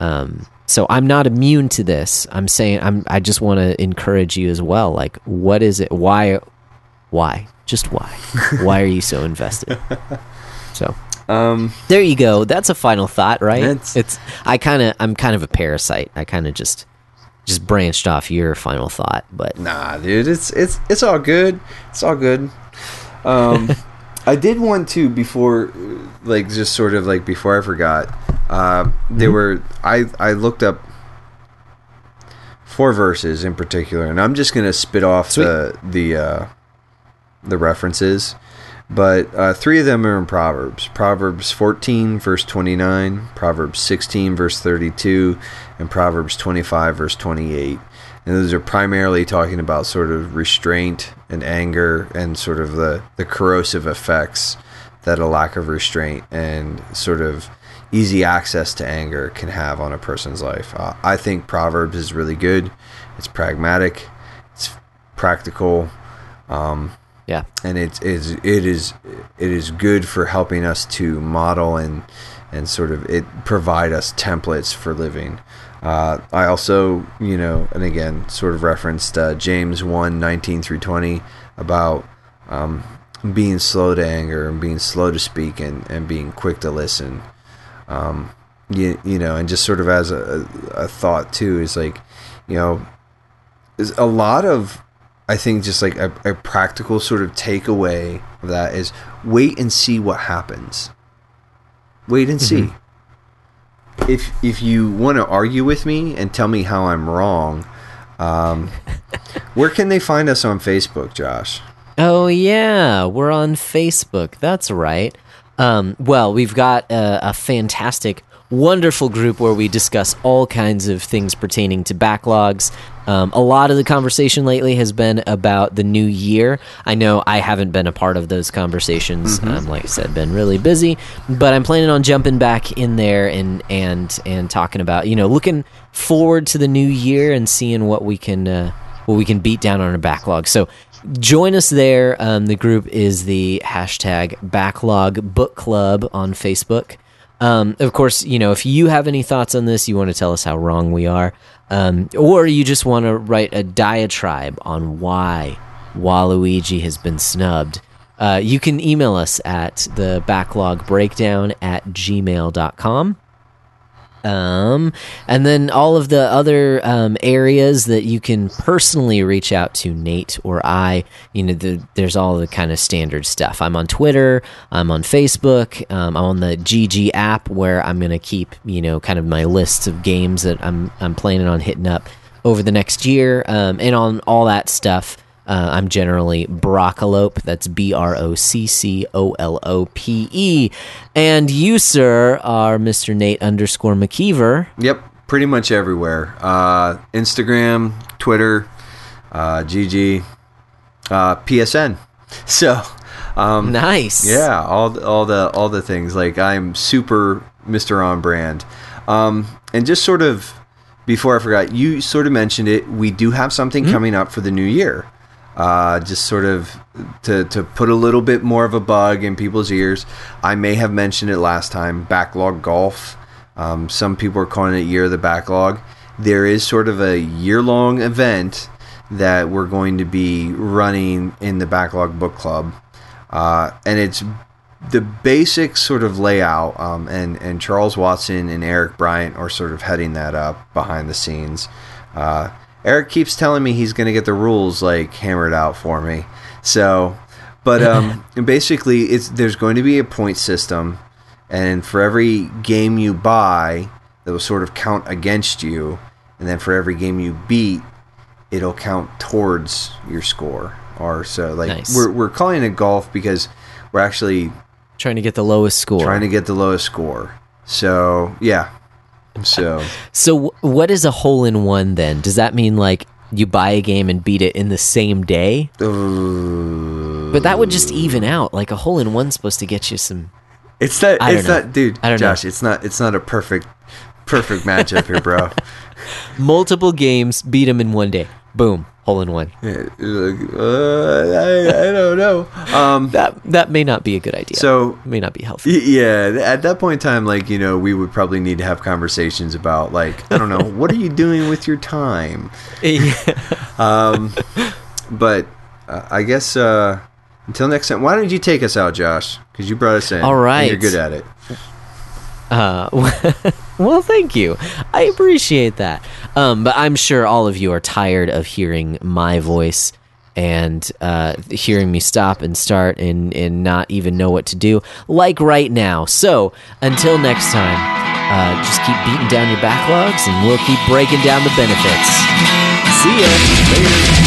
Um so i'm not immune to this. I'm saying i'm i just want to encourage you as well like what is it why why? Just why? Why are you so invested? So um, there you go. That's a final thought, right? It's- it's I kind of I'm kind of a parasite. I kind of just just branched off your final thought, but Nah, dude, it's it's it's all good. It's all good. Um, I did want to before like just sort of like before I forgot, uh, there were I I looked up four verses in particular, and I'm just gonna spit off the the uh, the references, but uh, three of them are in Proverbs: Proverbs 14 verse 29, Proverbs 16 verse 32, and Proverbs 25 verse 28. And those are primarily talking about sort of restraint and anger and sort of the, the corrosive effects that a lack of restraint and sort of easy access to anger can have on a person's life. Uh, I think Proverbs is really good. It's pragmatic, it's practical, um, Yeah. and it's is it is it is good for helping us to model and and sort of it provide us templates for living. Uh, I also, you know, and again, sort of referenced uh, James 1 19 through 20 about um, being slow to anger and being slow to speak and, and being quick to listen. Um, you, you know, and just sort of as a, a thought too is like, you know, a lot of, I think, just like a, a practical sort of takeaway of that is wait and see what happens. Wait and see. If if you want to argue with me and tell me how I'm wrong, um, where can they find us on Facebook, Josh? Oh yeah, we're on Facebook. That's right. Um, well, we've got a, a fantastic, wonderful group where we discuss all kinds of things pertaining to backlogs. Um, a lot of the conversation lately has been about the new year. I know I haven't been a part of those conversations. Um, like I said, been really busy, but I'm planning on jumping back in there and and and talking about you know looking forward to the new year and seeing what we can. Uh, what we can beat down on our backlog. So join us there. Um, the group is the hashtag backlog book club on Facebook. Um, of course, you know, if you have any thoughts on this, you want to tell us how wrong we are, um, or you just want to write a diatribe on why Waluigi has been snubbed, uh, you can email us at the backlog breakdown at gmail.com. Um, and then all of the other um, areas that you can personally reach out to Nate or I. You know, the, there's all the kind of standard stuff. I'm on Twitter. I'm on Facebook. Um, I'm on the GG app where I'm gonna keep you know kind of my lists of games that I'm I'm planning on hitting up over the next year. Um, and on all that stuff. Uh, I'm generally Broccolope. That's B R O C C O L O P E. And you, sir, are Mr. Nate underscore McKeever. Yep, pretty much everywhere. Uh, Instagram, Twitter, uh, GG, uh, PSN. So, um, Nice. yeah, all the, all the all the things. Like I'm super Mr. On brand. Um, and just sort of before I forgot, you sort of mentioned it. We do have something coming up for the new year. Uh, just sort of to, to put a little bit more of a bug in people's ears. I may have mentioned it last time. Backlog golf. Um, some people are calling it year of the backlog. There is sort of a year long event that we're going to be running in the backlog book club, uh, and it's the basic sort of layout. Um, and and Charles Watson and Eric Bryant are sort of heading that up behind the scenes. Uh, Eric keeps telling me he's going to get the rules like hammered out for me. So, but um, basically, it's there's going to be a point system, and for every game you buy, that will sort of count against you, and then for every game you beat, it'll count towards your score. Or so, like Nice. we're we're calling it golf because we're actually Trying to get the lowest score. trying to get the lowest score. So yeah, so so, what is a hole in one then? Does that mean like you buy a game and beat it in the same day? uh, But that would just even out. Like a hole in one's supposed to get you some. It's not. I It's know. not, dude. I don't know. Josh, it's not. It's not a perfect, perfect matchup here, bro. Multiple games, beat them in one day. Boom, hole in one. Uh, I, I don't know. Um. That that may not be a good idea. So it may not be healthy. yeah, at that point in time, like you know, we would probably need to have conversations about like I don't know, what are you doing with your time? Um. But uh, I guess uh, until next time, why don't you take us out, Josh? Because you brought us in. All right, and you're good at it. Uh, well, thank you. I appreciate that. Um, but I'm sure all of you are tired of hearing my voice and uh, hearing me stop and start and, and not even know what to do, like right now. So until next time, uh, just keep beating down your backlogs and we'll keep breaking down the benefits. See ya. Later.